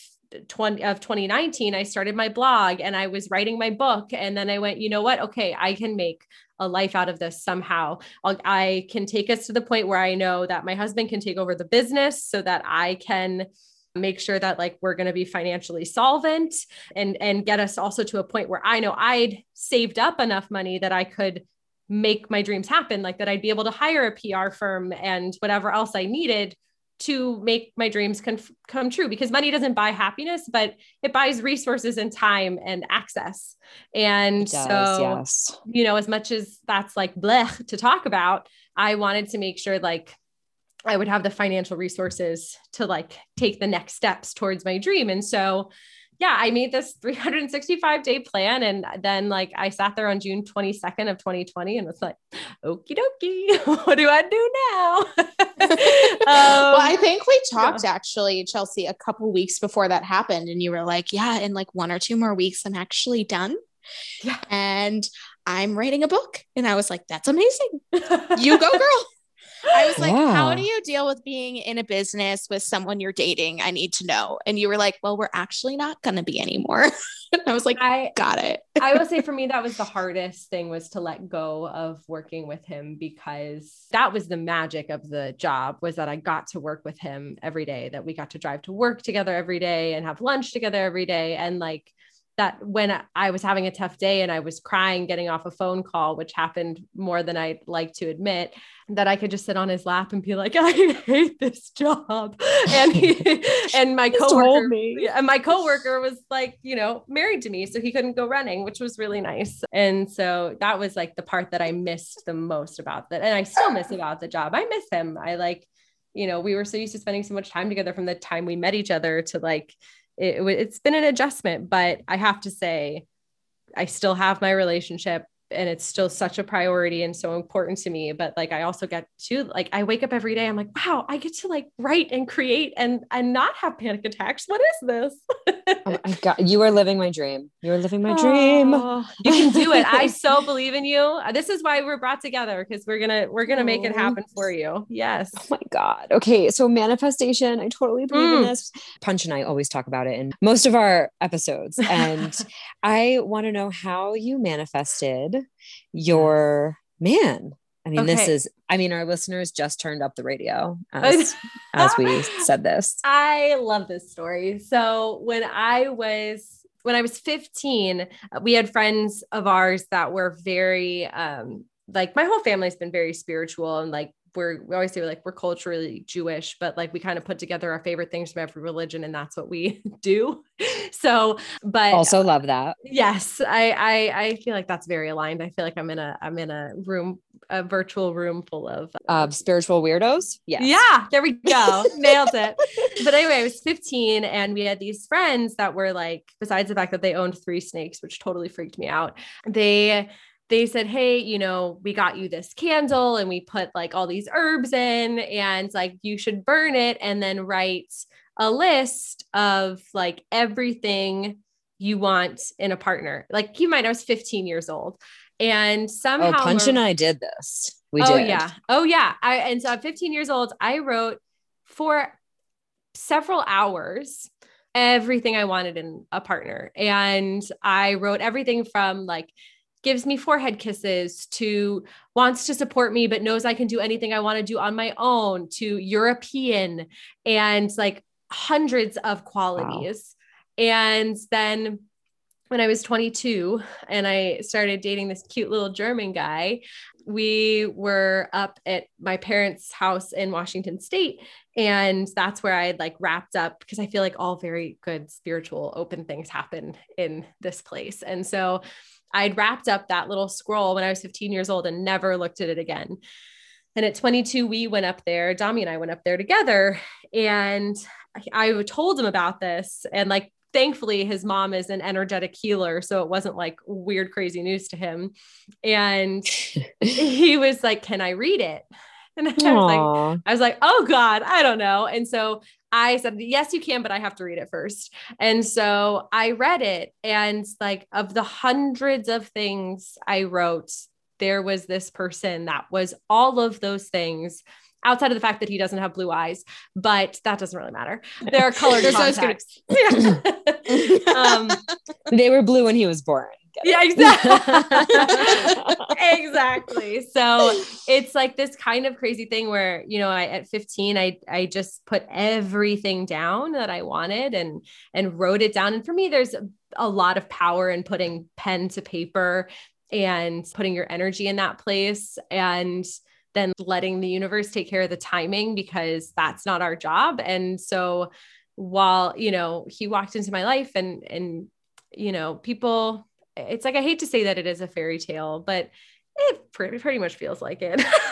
20 of 2019 i started my blog and i was writing my book and then i went you know what okay i can make a life out of this somehow I'll, i can take us to the point where i know that my husband can take over the business so that i can make sure that like we're going to be financially solvent and and get us also to a point where I know I'd saved up enough money that I could make my dreams happen like that I'd be able to hire a PR firm and whatever else I needed to make my dreams con- come true because money doesn't buy happiness but it buys resources and time and access and does, so yes. you know as much as that's like bleh to talk about I wanted to make sure like I would have the financial resources to like take the next steps towards my dream. And so, yeah, I made this 365 day plan. And then, like, I sat there on June 22nd of 2020 and was like, okie dokie, (laughs) what do I do now? (laughs) um, well, I think we talked yeah. actually, Chelsea, a couple weeks before that happened. And you were like, yeah, in like one or two more weeks, I'm actually done. Yeah. And I'm writing a book. And I was like, that's amazing. you go, girl. (laughs) I was like, yeah. how do you deal with being in a business with someone you're dating? I need to know. And you were like, well, we're actually not going to be anymore. (laughs) I was like, I got it. I will say (laughs) for me, that was the hardest thing was to let go of working with him because that was the magic of the job was that I got to work with him every day, that we got to drive to work together every day and have lunch together every day. And like, that when I was having a tough day and I was crying getting off a phone call, which happened more than I'd like to admit, that I could just sit on his lap and be like, (laughs) I hate this job. And he (laughs) and my coworker me. and my coworker was like, you know, married to me. So he couldn't go running, which was really nice. And so that was like the part that I missed the most about that. And I still miss about the job. I miss him. I like, you know, we were so used to spending so much time together from the time we met each other to like it, it's been an adjustment, but I have to say, I still have my relationship and it's still such a priority and so important to me but like i also get to like i wake up every day i'm like wow i get to like write and create and and not have panic attacks. What is this? Oh my god you are living my dream. You're living my dream. Oh, you can do it. I (laughs) so believe in you. This is why we're brought together because we're gonna we're gonna make it happen for you. Yes. Oh my god. Okay so manifestation. I totally believe mm. in this. Punch and i always talk about it in most of our episodes. And (laughs) i want to know how you manifested your man. I mean, okay. this is, I mean, our listeners just turned up the radio (laughs) as, as we said this. I love this story. So when I was, when I was 15, we had friends of ours that were very, um, like my whole family's been very spiritual and like we're we always say like we're culturally Jewish, but like we kind of put together our favorite things from every religion, and that's what we (laughs) do. So, but also love that. Yes, I I I feel like that's very aligned. I feel like I'm in a I'm in a room a virtual room full of uh, spiritual weirdos. Yeah, Yeah, there we (laughs) go. Nailed it. But anyway, I was 15 and we had these friends that were like, besides the fact that they owned three snakes, which totally freaked me out, they they said, Hey, you know, we got you this candle and we put like all these herbs in, and like you should burn it and then write a list of like everything you want in a partner. Like you might, I was 15 years old. And oh, somehow oh, Punch and I did this. We did. oh, did. yeah. Oh, yeah. I, and so at 15 years old, I wrote for several hours everything I wanted in a partner. And I wrote everything from like gives me forehead kisses to wants to support me but knows I can do anything I want to do on my own to European and like hundreds of qualities. Wow. And then when I was 22 and I started dating this cute little German guy, we were up at my parents' house in Washington State. And that's where I had like wrapped up because I feel like all very good spiritual open things happen in this place. And so I'd wrapped up that little scroll when I was 15 years old and never looked at it again. And at 22, we went up there, Dami and I went up there together. And I, I told him about this. And like, thankfully, his mom is an energetic healer. So it wasn't like weird, crazy news to him. And (laughs) he was like, Can I read it? And I was like, I was like, oh God, I don't know. And so I said, yes, you can, but I have to read it first. And so I read it. And like of the hundreds of things I wrote, there was this person that was all of those things outside of the fact that he doesn't have blue eyes, but that doesn't really matter. (laughs) There are colored contacts. (laughs) um, they were blue when he was born yeah, exactly. (laughs) exactly. So it's like this kind of crazy thing where, you know, I at 15, I I just put everything down that I wanted and and wrote it down. And for me, there's a, a lot of power in putting pen to paper and putting your energy in that place and then letting the universe take care of the timing because that's not our job. And so while, you know, he walked into my life and and you know, people it's like I hate to say that it is a fairy tale, but it pretty much feels like it. (laughs)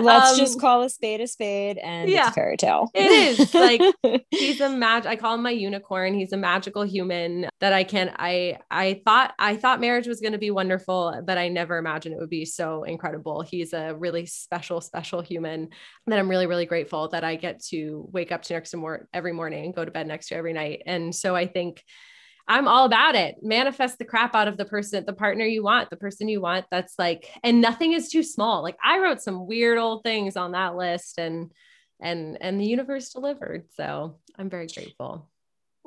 Let's um, just call a spade a spade and yeah, it's a fairy tale. It is like (laughs) he's a mag I call him my unicorn. He's a magical human that I can I I thought I thought marriage was going to be wonderful, but I never imagined it would be so incredible. He's a really special special human that I'm really really grateful that I get to wake up to next to more every morning and go to bed next to every night. And so I think I'm all about it. Manifest the crap out of the person, the partner you want, the person you want. That's like, and nothing is too small. Like I wrote some weird old things on that list and, and, and the universe delivered. So I'm very grateful.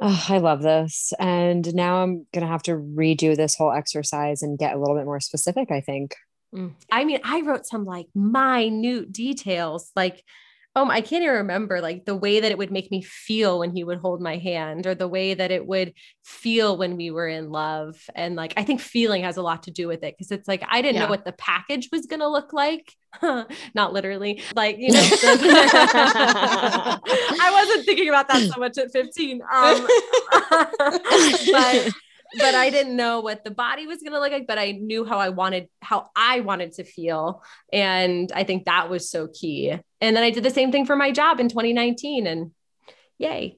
Oh, I love this. And now I'm going to have to redo this whole exercise and get a little bit more specific, I think. Mm. I mean, I wrote some like minute details, like um, I can't even remember like the way that it would make me feel when he would hold my hand or the way that it would feel when we were in love. And like, I think feeling has a lot to do with it because it's like, I didn't yeah. know what the package was going to look like. (laughs) Not literally, like, you know, (laughs) (laughs) I wasn't thinking about that so much at 15. Um, but but I didn't know what the body was going to look like, but I knew how I wanted, how I wanted to feel. And I think that was so key. And then I did the same thing for my job in 2019 and yay.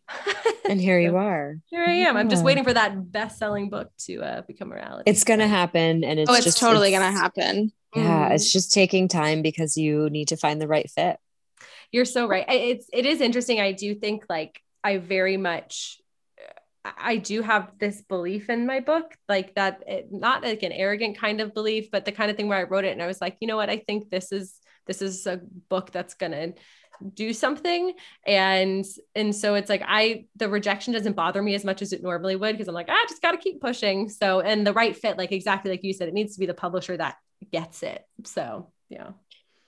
and here you (laughs) are. Here I am. I'm just waiting for that best-selling book to uh, become a reality. It's gonna happen, and it's oh, it's just totally gonna happen. Yeah, Mm. it's just taking time because you need to find the right fit. You're so right. It's it is interesting. I do think like I very much I do have this belief in my book, like that it, not like an arrogant kind of belief, but the kind of thing where I wrote it and I was like, you know what, I think this is this is a book that's gonna do something. And and so it's like i the rejection doesn't bother me as much as it normally would because i'm like "Ah, i just got to keep pushing. So and the right fit like exactly like you said it needs to be the publisher that gets it. So yeah.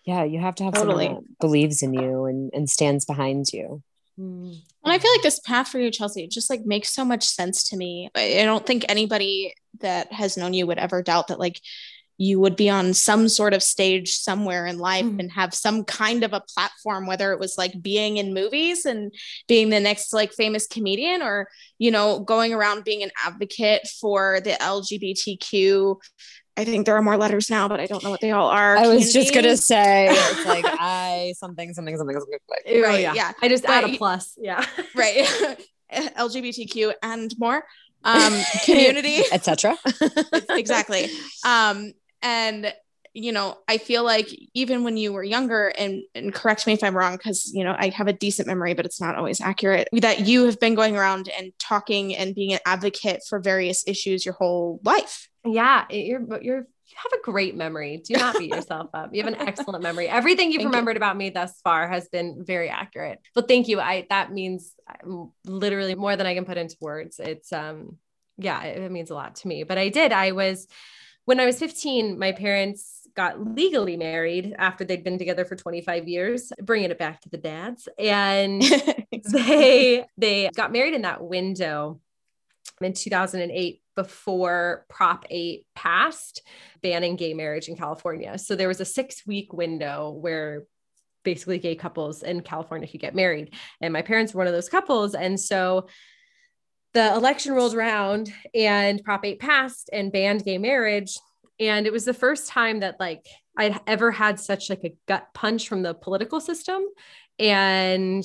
Yeah, you have to have Totally. someone that believes in you and, and stands behind you. And I feel like this path for you, Chelsea, just like makes so much sense to me. I don't think anybody that has known you would ever doubt that like you would be on some sort of stage somewhere in life Mhm. and have some kind of a platform, whether it was like being in movies and being the next like famous comedian or, you know, going around being an advocate for the LGBTQ. I think there are more letters now, but I don't know what they all are. I was just gonna say (laughs) it's like I something something something something. something. Oh, Right, yeah. yeah. I just But add a plus. Yeah. (laughs) right (laughs) lgbtq and more um community etc. exactly um and you know i feel like even when you were younger and and correct me if i'm wrong because you know i have a decent memory but it's not always accurate that you have been going around and talking and being an advocate for various issues your whole life Yeah. You're, you're, you have a great memory. Do not beat yourself up. You have an excellent memory. Everything you've Thank you. remembered about me thus far has been very accurate. But thank you. I, that means um, literally more than I can put into words. It's, um, yeah, it, it means a lot to me. But I did. I was, when I was 15, my parents got legally married after they'd been together for 25 years, bringing it back to the dads. And (laughs) they they got married in that window in 2008 before prop 8 passed banning gay marriage in california. So there was a six week window where basically gay couples in california could get married. And my parents were one of those couples. And so the election rolled around and prop 8 passed and banned gay marriage and it was the first time that like i'd ever had such like a gut punch from the political system and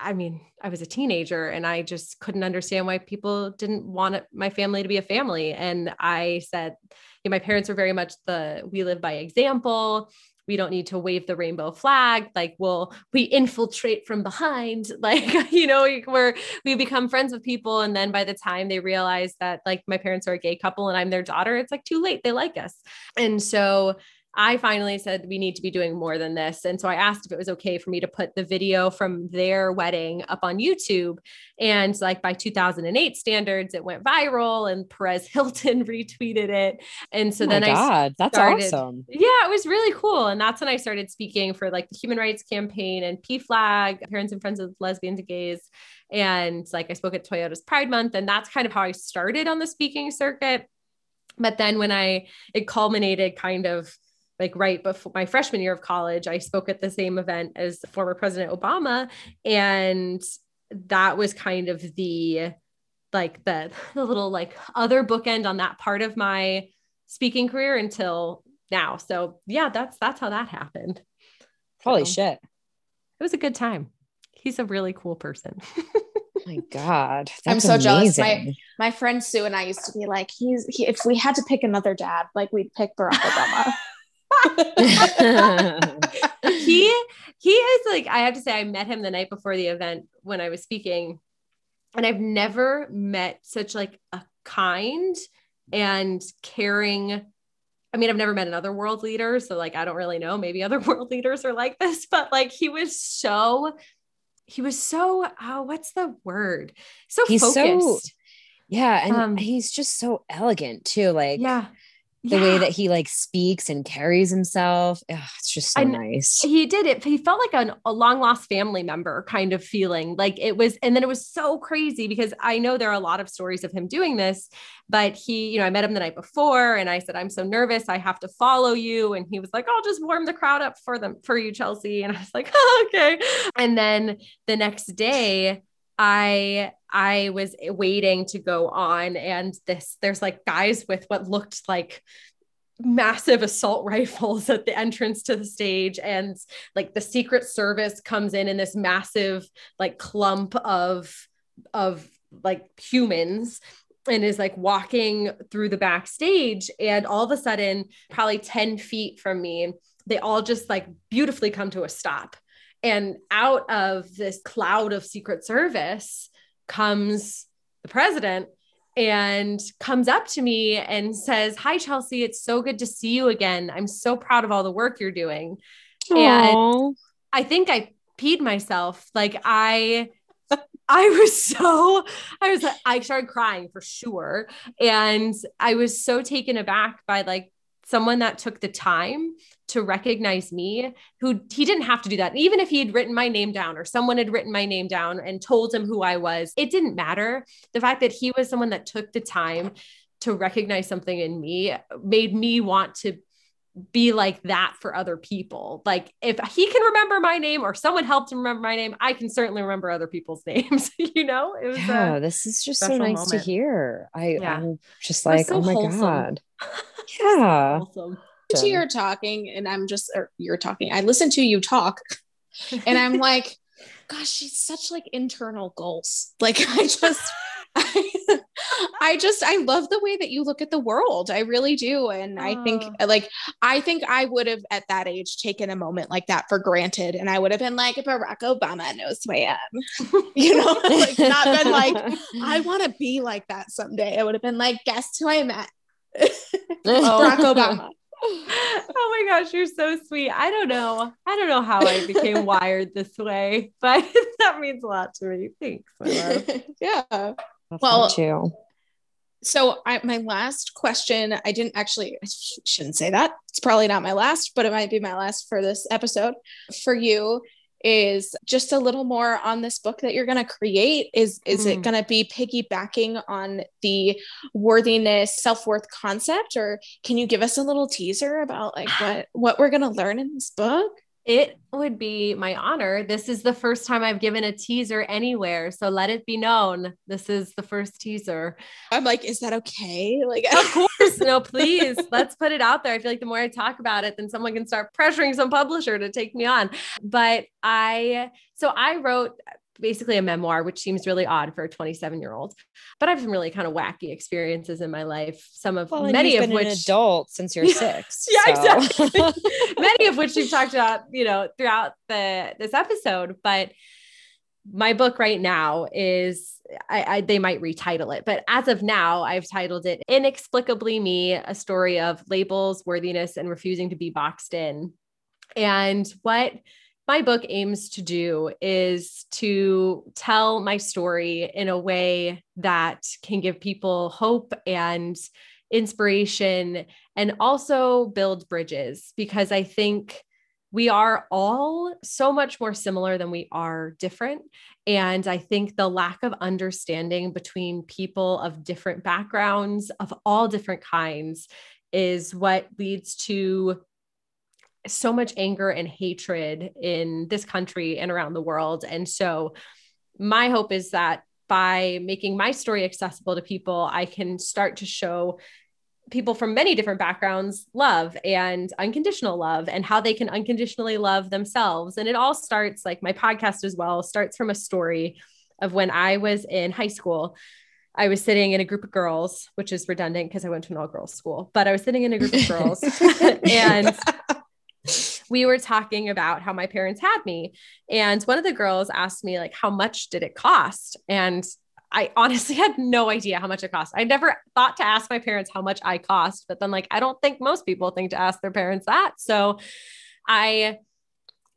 I mean, I was a teenager and I just couldn't understand why people didn't want my family to be a family. And I said, you know, my parents were very much the we live by example. We don't need to wave the rainbow flag. Like, we'll we infiltrate from behind. (laughs) Like, you know, we're we become friends with people. And then by the time they realize that like my parents are a gay couple and I'm their daughter, it's like too late. They like us. And so I finally said, we need to be doing more than this. And so I asked if it was okay for me to put the video from their wedding up on YouTube. And like by 2008 standards, it went viral and Perez (laughs) Hilton retweeted it. And so oh then I God, that's awesome. yeah, it was really cool. And that's when I started speaking for like the human rights campaign and PFLAG, parents and friends of lesbians and gays. And like I spoke at Toyota's Pride Month. And that's kind of how I started on the speaking circuit. But then when I, it culminated kind of like right before my freshman year of college, I spoke at the same event as former President Obama. And that was kind of the, like the, (laughs) the little like other bookend on that part of my speaking career until now. So yeah, that's that's how that happened. Holy So, shit. It was a good time. He's a really cool person. (laughs) Oh my God. I'm that's so jealous. My- my friend sue and i used to be like he's he, if we had to pick another dad like we'd pick barack obama (laughs) he he is like I have to say I met him the night before the event when I was speaking and I've never met such like a kind and caring I mean I've never met another world leader so like I don't really know maybe other (laughs) world leaders are like this but like he was so he was so oh what's the word so He's so- focused yeah. And Um, he's just so elegant too. Like yeah the way that he like speaks and carries himself. Ugh, it's just so I- nice. he did it he felt like an, a long lost family member kind of feeling like it was and then it was so crazy because i know there are a lot of stories of him doing this but he you know i met him the night before and i said i'm so nervous i have to follow you and he was like i'll just warm the crowd up for them for you chelsea and i was like oh, (laughs) okay and then the next day I I was waiting to go on and this there's like guys with what looked like massive assault (laughs) rifles at the entrance to the stage and like the secret service comes in in this massive like clump of of like humans and is like walking through the backstage and all of a sudden probably 10 feet from me they all just like beautifully come to a stop and out of this cloud of secret service comes the president and comes up to me and says, Hi, Chelsea, it's so good to see you again. I'm so proud of all the work you're doing. Aww. And I think I peed myself. Like, I. I was so, I was, I started crying for sure. And I was so taken aback by like someone that took the time to recognize me who he didn't have to do that. Even if he had written my name down or someone had written my name down and told him who i was it didn't matter. The fact that he was someone that took the time to recognize something in me made me want to be like that for other people. Like if he can remember my name or someone helped him remember my name, I can certainly remember other people's (laughs) names. you know, it was yeah. This is just so nice moment. to hear. I, yeah. I'm just like, so oh my wholesome. god, (laughs) (laughs) yeah. Awesome. To you're talking, and I'm just, or you're talking. I listen to you talk, and I'm like, gosh, she's such like internal goals. Like I just. (laughs) I, just I love the way that you look at the world. I really do. And I think uh, like I think I would have at that age taken a moment like that for granted. And I would have been like, Barack Obama knows who I am. you know, (laughs) like not been like, I (laughs) want to be like that someday. I would have been like, guess who I met? Barack oh. Obama. oh my gosh, you're so sweet. I don't know. I don't know how I became wired this way, but that means a lot to me. Thanks, yeah. Well, too. So I, my last question, I didn't actually, I shouldn't say that. It's probably not my last, but it might be my last for this episode. For you, is just a little more on this book that you're going to create is is mm. it going to be piggybacking on the worthiness self-worth concept or can you give us a little teaser about like (sighs) what what we're going to learn in this book it would be my honor. This is the first time I've given a teaser anywhere. So let it be known. This is the first teaser. I'm like, is that okay? Like, of (laughs) course. No, please. Let's put it out there. I feel like the more I talk about it, then someone can start pressuring some publisher to take me on. But I, so I wrote basically a memoir, which seems really odd for a 27 year old. But I have some really kind of wacky experiences in my life. Some of well, many of which adult since you're (laughs) six. yeah, so. exactly. (laughs) many of which we've talked about, you know, throughout the this episode. But my book right now is I, I, they might retitle it, but as of now, I've titled it "Inexplicably Me: A Story of Labels, Worthiness, and Refusing to Be Boxed In." And what my book aims to do is to tell my story in a way that can give people hope and inspiration and also build bridges because I think we are all so much more similar than we are different. And I think the lack of understanding between people of different backgrounds, of all different kinds, is what leads to so much anger and hatred in this country and around the world. And so, my hope is that by making my story accessible to people, I can start to show people from many different backgrounds love and unconditional love and how they can unconditionally love themselves. And it all starts like my podcast as well starts from a story of when I was in high school. I was sitting in a group of girls, which is redundant because I went to an all girls school, but I was sitting in a group of (laughs) girls (laughs) (laughs) and we were talking about how my parents had me. And one of the girls asked me, like, how much did it cost? And I honestly (laughs) had no idea how much it cost. I never thought to ask my parents how much I cost, but then, like, I don't think most people think to ask their parents that. So I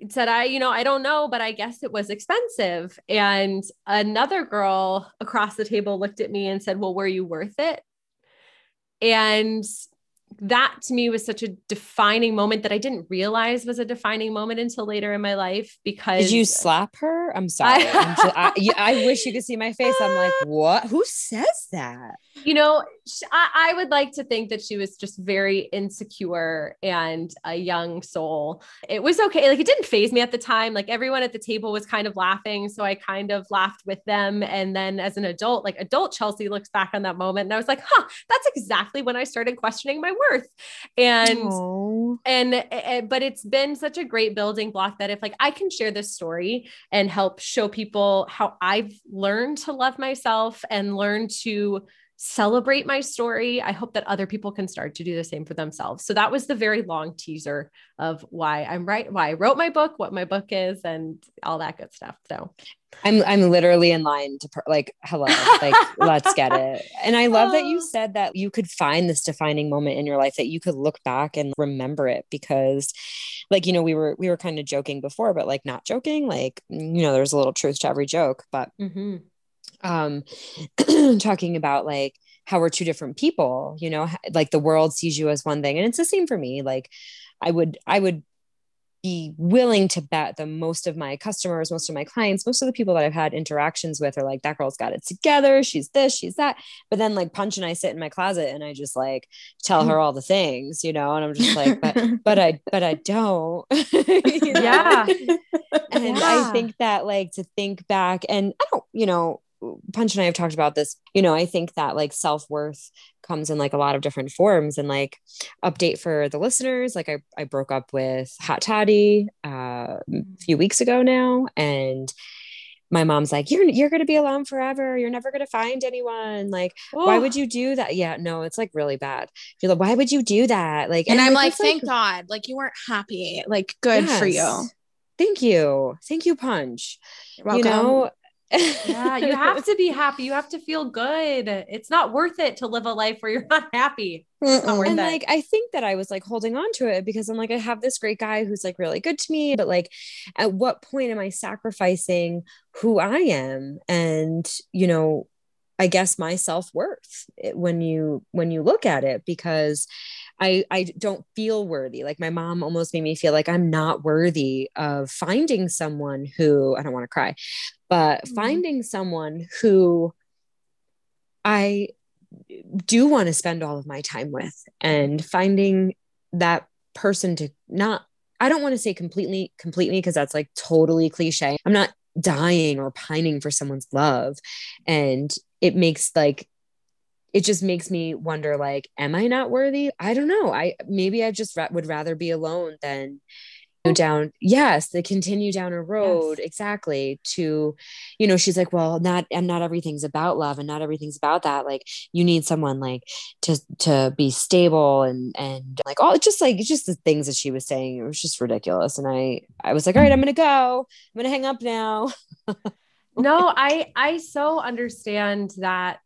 said, I, you know, I don't know, but I guess it was expensive. And another girl across the table looked at me and said, Well, were you worth it? And that to me was such a defining moment that I didn't realize was a defining moment until later in my life because Did you slap her? I'm sorry. (laughs) I, I'm just, I, I, wish you could see my face. I'm like, (laughs) what? Who says that? You know, I, I would like to think that she was just very insecure and a young soul. It was okay. Like it didn't phase me at the time. Like everyone at the table was kind of laughing. So I kind of laughed with them. And then as an adult, like adult Chelsea looks back on that moment and I was like, huh, that's exactly when I started questioning my worth worth. And Aww. and eh, but it's been such a great building block that if like I can share this story and help show people how I've learned to love myself and learn to celebrate my story. I hope that other people can start to do the same for themselves. So that was the very long teaser of why I'm right, why I wrote my book, what my book is, and all that good stuff. So I'm I'm literally in line to per- like hello, like (laughs) let's get it. And I love that you said that you could find this defining moment in your life that you could look back and remember it because like you know we were we were kind of joking before but like not joking like you know there's a little truth to every joke but mm-hmm um (clears throat) talking about like how we're two different people you know like the world sees you as one thing. And it's the same for me. Like i would i would be willing to bet that most of my customers most of my clients most of the people that i've had interactions with are like that girl's got it together. She's this she's that. But then like punch and i sit in my closet and i just like tell her all the things you know and i'm just like but (laughs) but i but i don't. (laughs) Yeah. (laughs) And yeah. i think that like to think back and i don't you know Punch and I have talked about this. You know, I think that like self worth comes in like a lot of different forms. And like, update for the listeners like, I, I broke up with Hot Toddy uh, a few weeks ago now. And my mom's like, You're you're gonna be alone forever. You're never gonna find anyone. Like, oh. why would you do that? Yeah, no, it's like really bad. You're like, why would you do that? Like, and, and I'm like, thank like, God, like you weren't happy. Like, good yes. for you. Thank you. Thank you, Punch. You know, yeah, you have to be happy. You have to feel good. It's not worth it to live a life where you're (laughs) not happy. Not and it. like I think that I was like holding on to it because I'm like, I have this great guy who's like really good to me. But like at what point am I sacrificing who I am and you know, I guess my self-worth eh, when you when you look at it because I I don't feel worthy. Like my mom almost made me feel like I'm not worthy of finding someone who I don't want to cry, but mm-hmm. finding someone who I do want to spend all of my time with and finding that person to not I don't want to say completely completely because that's like totally cliche. I'm not dying or pining for someone's love and it makes like it just makes me wonder like am i not worthy? I don't know. I maybe i just ra- would rather be alone than go down yes they continue down a road yes. exactly to you know she's like well not and not everything's about love and not everything's about that. Like you need someone like to to be stable and and like all just like just the things that she was saying it was just ridiculous. And i i was like all right i'm gonna go. I'm gonna hang up now. (laughs) No i i so understand that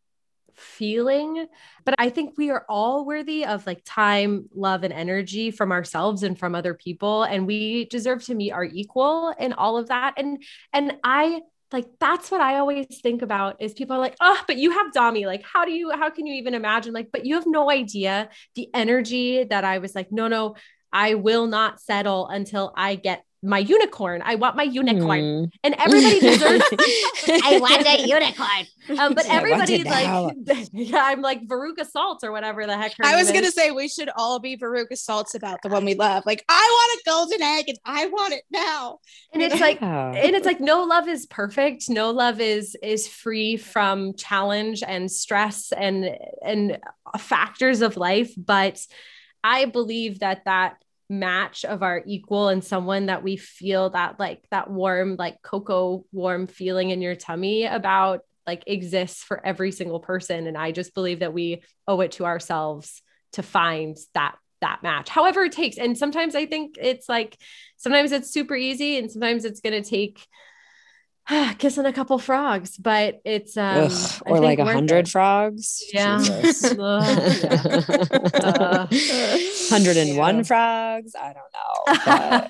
feeling. But I think we are all worthy of like time, love, and energy from ourselves and from other people. And we deserve to meet our equal in all of that. And and I like that's what I always think about is people are like, oh, but you have Dami. Like, how do you, how can you even imagine? Like, but you have no idea the energy that I was like, no, no, I will not settle until I get my unicorn. I want my unicorn. Mm. And everybody (laughs) deserves (laughs) I want a unicorn. Um, but (laughs) everybody's like yeah, I'm like Veruca Salt or whatever the heck. I was gonna is. say we should all be Veruca Salts about the one we love. Like I want a golden egg and I want it now. And it's like and it's like no love is perfect. No love is is free from challenge and stress and and factors of life. But I believe that that match of our equal and someone that we feel that like that warm like cocoa warm feeling in your tummy about like exists for every single person. And i just believe that we owe it to ourselves to find that that match however it takes. And sometimes i think it's like sometimes it's super easy and sometimes it's going to take (sighs) kissing a couple frogs, but it's um Ugh, or like a hundred frogs. Yeah. (laughs) (laughs) Hundred and one frogs. I don't know. (laughs)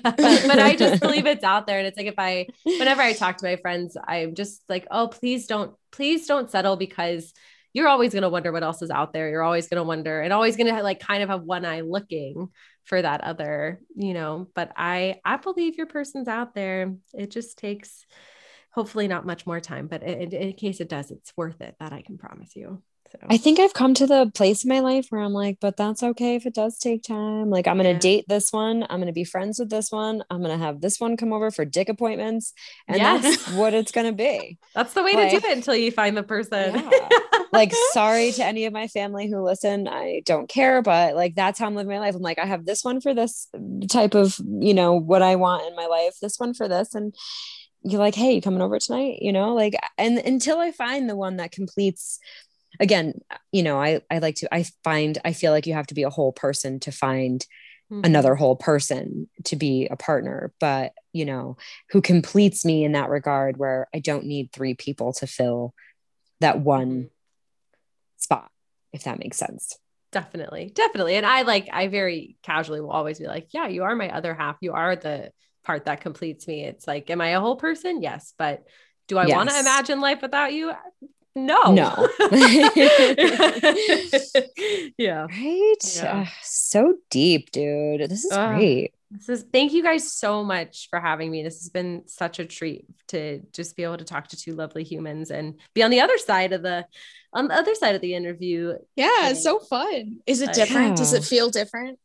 But. but I just believe it's out there. And it's like if I whenever I talk to my friends, I'm just like, oh, please don't, please don't settle because you're always going to wonder what else is out there. You're always going to wonder and always going to like kind of have one eye looking for that other, you know, but I I believe your person's out there. It just takes hopefully not much more time, but in, in case it does, it's worth it. That I can promise you. So. I think I've come to the place in my life where I'm like, but that's okay if it does take time. Like, I'm going to yeah. date this one. I'm going to be friends with this one. I'm going to have this one come over for dick appointments. And yes. that's what it's going to be. (laughs) That's the way like, to do it until you find the person. Yeah. like, (laughs) sorry to any of my family who listen. I don't care, but like, that's how I'm living my life. I'm like, I have this one for this type of, you know, what I want in my life, this one for this. And you're like, hey, you coming over tonight? You know, like, and until I find the one that completes again you know i i like to i find i feel like you have to be a whole person to find mm-hmm. another whole person to be a partner but you know who completes me in that regard where i don't need three people to fill that one mm-hmm. spot if that makes sense definitely definitely and i like i very casually will always be like yeah you are my other half you are the part that completes me it's like am i a whole person yes but do I yes. want to imagine life without you? No. No. (laughs) yeah. Right. Yeah. Uh, so deep, dude. This is uh, great. This is thank you guys so much for having me. This has been such a treat to just be able to talk to two lovely humans and be on the other side of the on the other side of the interview. Yeah, it's so fun. Is it different? Yeah. Does it feel different?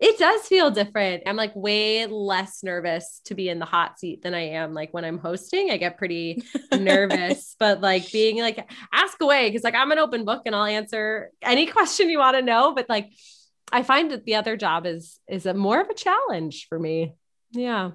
It does feel different. I'm like way less nervous to be in the hot seat than I am like when I'm hosting. I get pretty (laughs) nervous, but like being like ask away because like I'm an open book and I'll answer any (laughs) question you want to know. But like I find that the other job is is a more of a challenge for me. Yeah.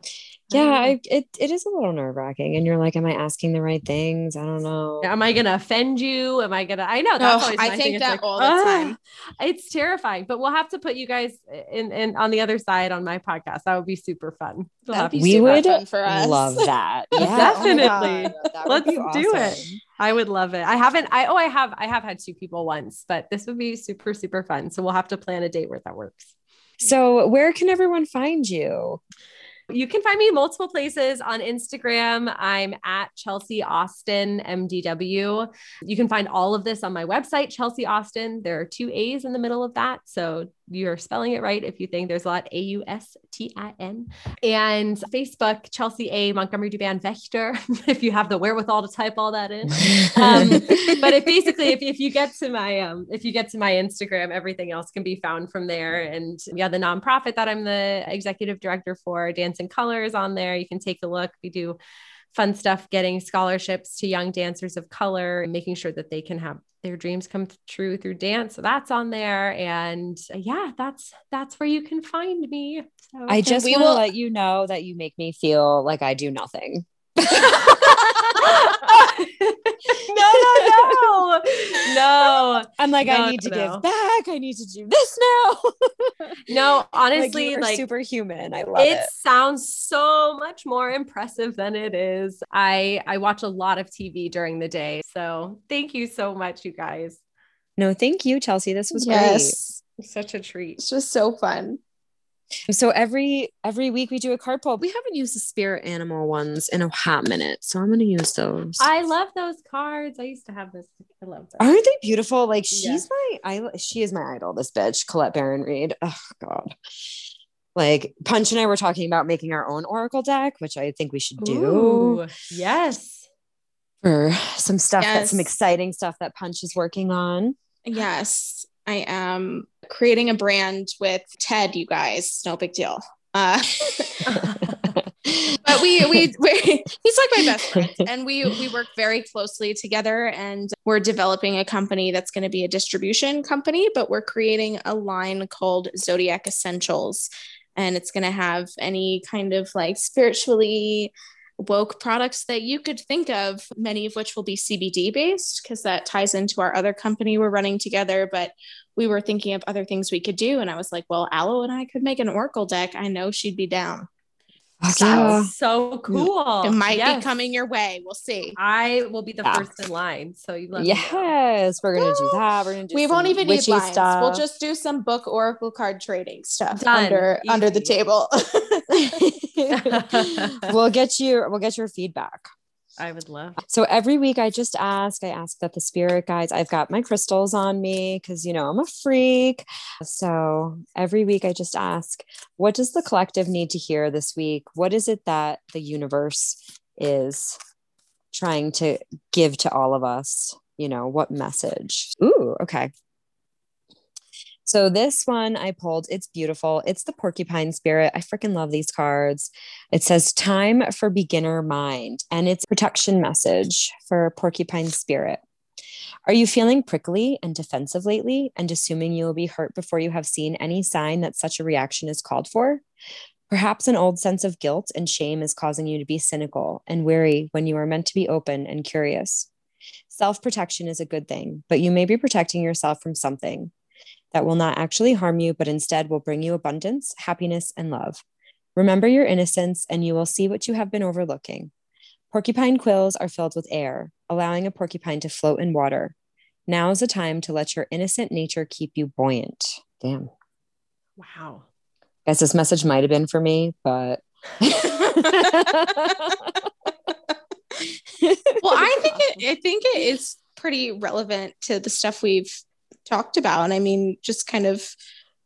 Yeah I, it, it is a little nerve wracking and you're like am i asking the right things? I don't know. Am i gonna offend you? Am i gonna i know that's oh, i think that like, all the time. It's terrifying but we'll have to put you guys in, in on the other side on my podcast. That would be super fun. We'll be we would for us. love that. (laughs) Oh yeah. Definitely. oh (laughs) let's awesome. do it. I would love it. I haven't, I, oh, I have, I have had two people once, but this would be super, super fun. So we'll have to plan a date where that works. So where can everyone find you? You can find me multiple places on Instagram. I'm at Chelsea Austin MDW. You can find all of this on my website, Chelsea Austin. There are two A's in the middle of that. So you're spelling it right if you think there's a lot A U S T I N. And Facebook, Chelsea A. Montgomery Duban Vector, (laughs) if you have the wherewithal to type all that in. Um, (laughs) but if basically, if, if you get to my um, if you get to my Instagram, everything else can be found from there. And yeah, the nonprofit that I'm the executive director for, Dance in Colors, on there. You can take a look. We do fun stuff getting scholarships to young dancers of color and making sure that they can have their dreams come true through dance. So that's on there. And uh, yeah that's that's where you can find me. So, i just we will... let you know that you make me feel like i do nothing (laughs) no, no, no, no. I'm like, no, I need to no. give back. I need to do this now. (laughs) no, honestly, like, like superhuman. I love it. It sounds so much more impressive than it is. I I watch a lot of TV during the day, so thank you so much, you guys. No, thank you, Chelsea. This was yes. great. Such a treat. It's just so fun. So every every week we do a card pull. We haven't used the spirit animal ones in a hot minute, so I'm going to use those. I love those cards. I used to have this. I love them. Aren't they beautiful? Like she's yeah. my I she is my idol. This bitch, Colette Baron Reid. Oh God. Like Punch and I were talking about making our own oracle deck, which I think we should do. Ooh, yes. For some stuff yes. that some exciting stuff that Punch is working on. Yes. I am creating a brand with Ted, you guys. No big deal. Uh, (laughs) but we, we, we, he's like my best friend and we, we work very closely together and we're developing a company that's going to be a distribution company, but we're creating a line called Zodiac Essentials. And it's going to have any kind of like spiritually woke products that you could think of, many of which will be CBD based, because that ties into our other company we're running together. But we were thinking of other things we could do. And I was like, well, Aloe and I could make an Oracle deck. I know she'd be down. So, so cool. It might yes. be coming your way. We'll see. I will be the yeah. first in line. So you let Yes, we're gonna do that. We're gonna do we won't even need lines. Stuff. We'll just do some book oracle card trading stuff Done. under Easy. under the table. (laughs) (laughs) we'll get you we'll get your feedback. I would love. So every week I just ask, I ask that the spirit guides, I've got my crystals on me because, you know, I'm a freak. So every week I just ask, what does the collective need to hear this week? What is it that the universe is trying to give to all of us? You know, what message? Ooh, okay. So this one I pulled, it's beautiful. It's the porcupine spirit. I freaking love these cards. It says time for beginner mind and it's protection message for porcupine spirit. Are you feeling prickly and defensive lately and assuming you will be hurt before you have seen any sign that such a reaction is called for? Perhaps an old sense of guilt and shame is causing you to be cynical and wary when you are meant to be open and curious. Self protection is a good thing, but you may be protecting yourself from something that will not actually harm you, but instead will bring you abundance, happiness, and love. Remember your innocence, and you will see what you have been overlooking. Porcupine quills are filled with air, allowing a porcupine to float in water. Now is the time to let your innocent nature keep you buoyant. Damn. Wow. I Guess this message might have been for me, but. (laughs) well, I think it, I think it is pretty relevant to the stuff we've talked about. And I mean, just kind of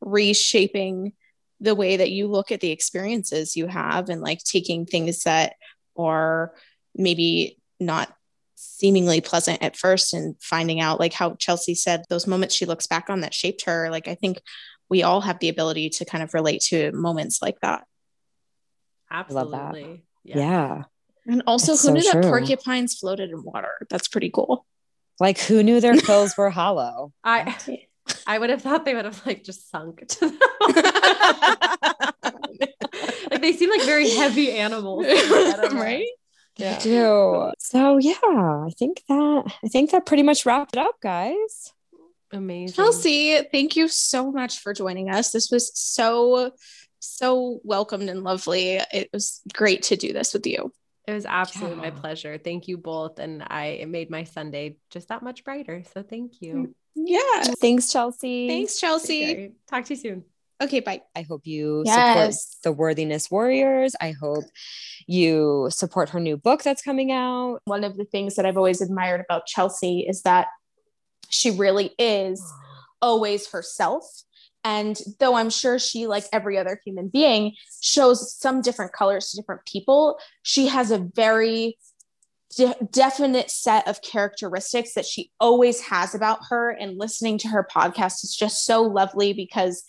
reshaping the way that you look at the experiences you have and like taking things that are maybe not seemingly pleasant at first and finding out like how Chelsea said those moments she looks back on that shaped her like I think we all have the ability to kind of relate to moments like that absolutely yeah. yeah. and also it's who so knew true. that porcupines floated in water that's pretty cool like who knew their (laughs) quills were hollow I (laughs) I would have thought they would have like just sunk to the (laughs) like they seem like very heavy animals right yeah. do. So yeah, I think that I think that pretty much wrapped it up, guys. Amazing. Chelsea, thank you so much for joining us. This was so so welcomed and lovely. It was great to do this with you. It was absolutely yeah. my pleasure. Thank you both. And I it made my Sunday just that much brighter. So thank you. Mm, yeah. Thanks, Chelsea. Thanks, Chelsea. Talk to you soon. Okay, bye. I hope you yes. support the Worthiness Warriors. I hope you support her new book that's coming out. One of the things that I've always admired about Chelsea is that she really is (gasps) always herself. And though I'm sure she, like every other human being, shows some different colors to different people, she has a very de- definite set of characteristics that she always has about her. And listening to her podcast is just so lovely because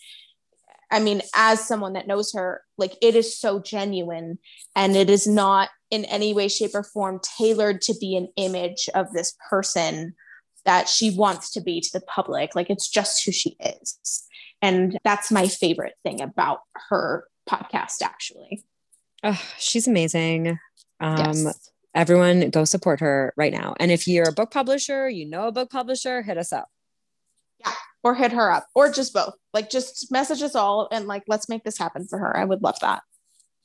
I mean, as someone that knows her, like it is so genuine and it is not in any way, shape, or form tailored to be an image of this person that she wants to be to the public. Like it's just who she is. And that's my favorite thing about her podcast, actually. Oh, she's amazing. Um, yes. Everyone go support her right now. And if you're a book publisher, you know a book publisher, hit us up Yeah, or hit her up or just both. Like just message us all and like let's make this happen for her. I would love that.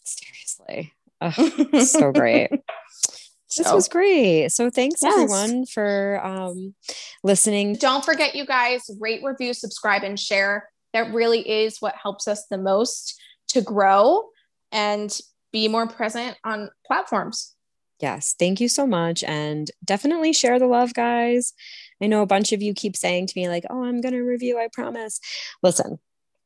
Seriously. Oh, so (laughs) great. So, this was great. So thanks yes. everyone for um, listening. Don't forget, you guys, rate, review, subscribe, and share. That really is what helps us the most to grow and be more present on platforms. Yes. Thank you so much. And definitely share the love, guys. I know a bunch of you keep saying to me, like, oh, I'm going to review, I promise. Listen,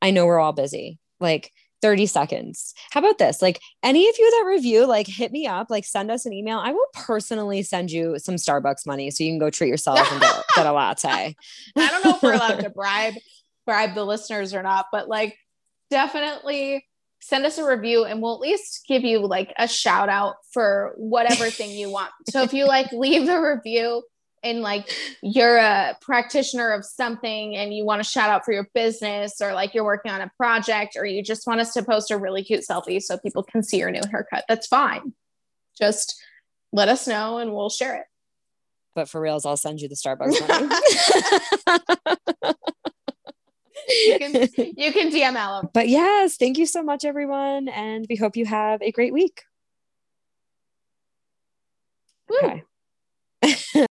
I know we're all busy. Like, 30 seconds. How about this? Like any of you that review, like hit me up, like send us an email. I will personally send you some Starbucks money so you can go treat yourself and get, get a latte. (laughs) I don't know if we're allowed to (laughs) bribe bribe the listeners or not, but like definitely send us a review and we'll at least give you like a shout out for whatever thing you want. (laughs) So if you like leave a review and like you're a practitioner of something and you want to shout out for your business or like you're working on a project or you just want us to post a really cute selfie so people can see your new haircut, that's fine. Just let us know and we'll share it. But for reals, I'll send you the Starbucks (laughs) money. (laughs) you can you can DM Alum. But yes, thank you so much, everyone, and we hope you have a great week. Woo. Okay. (laughs)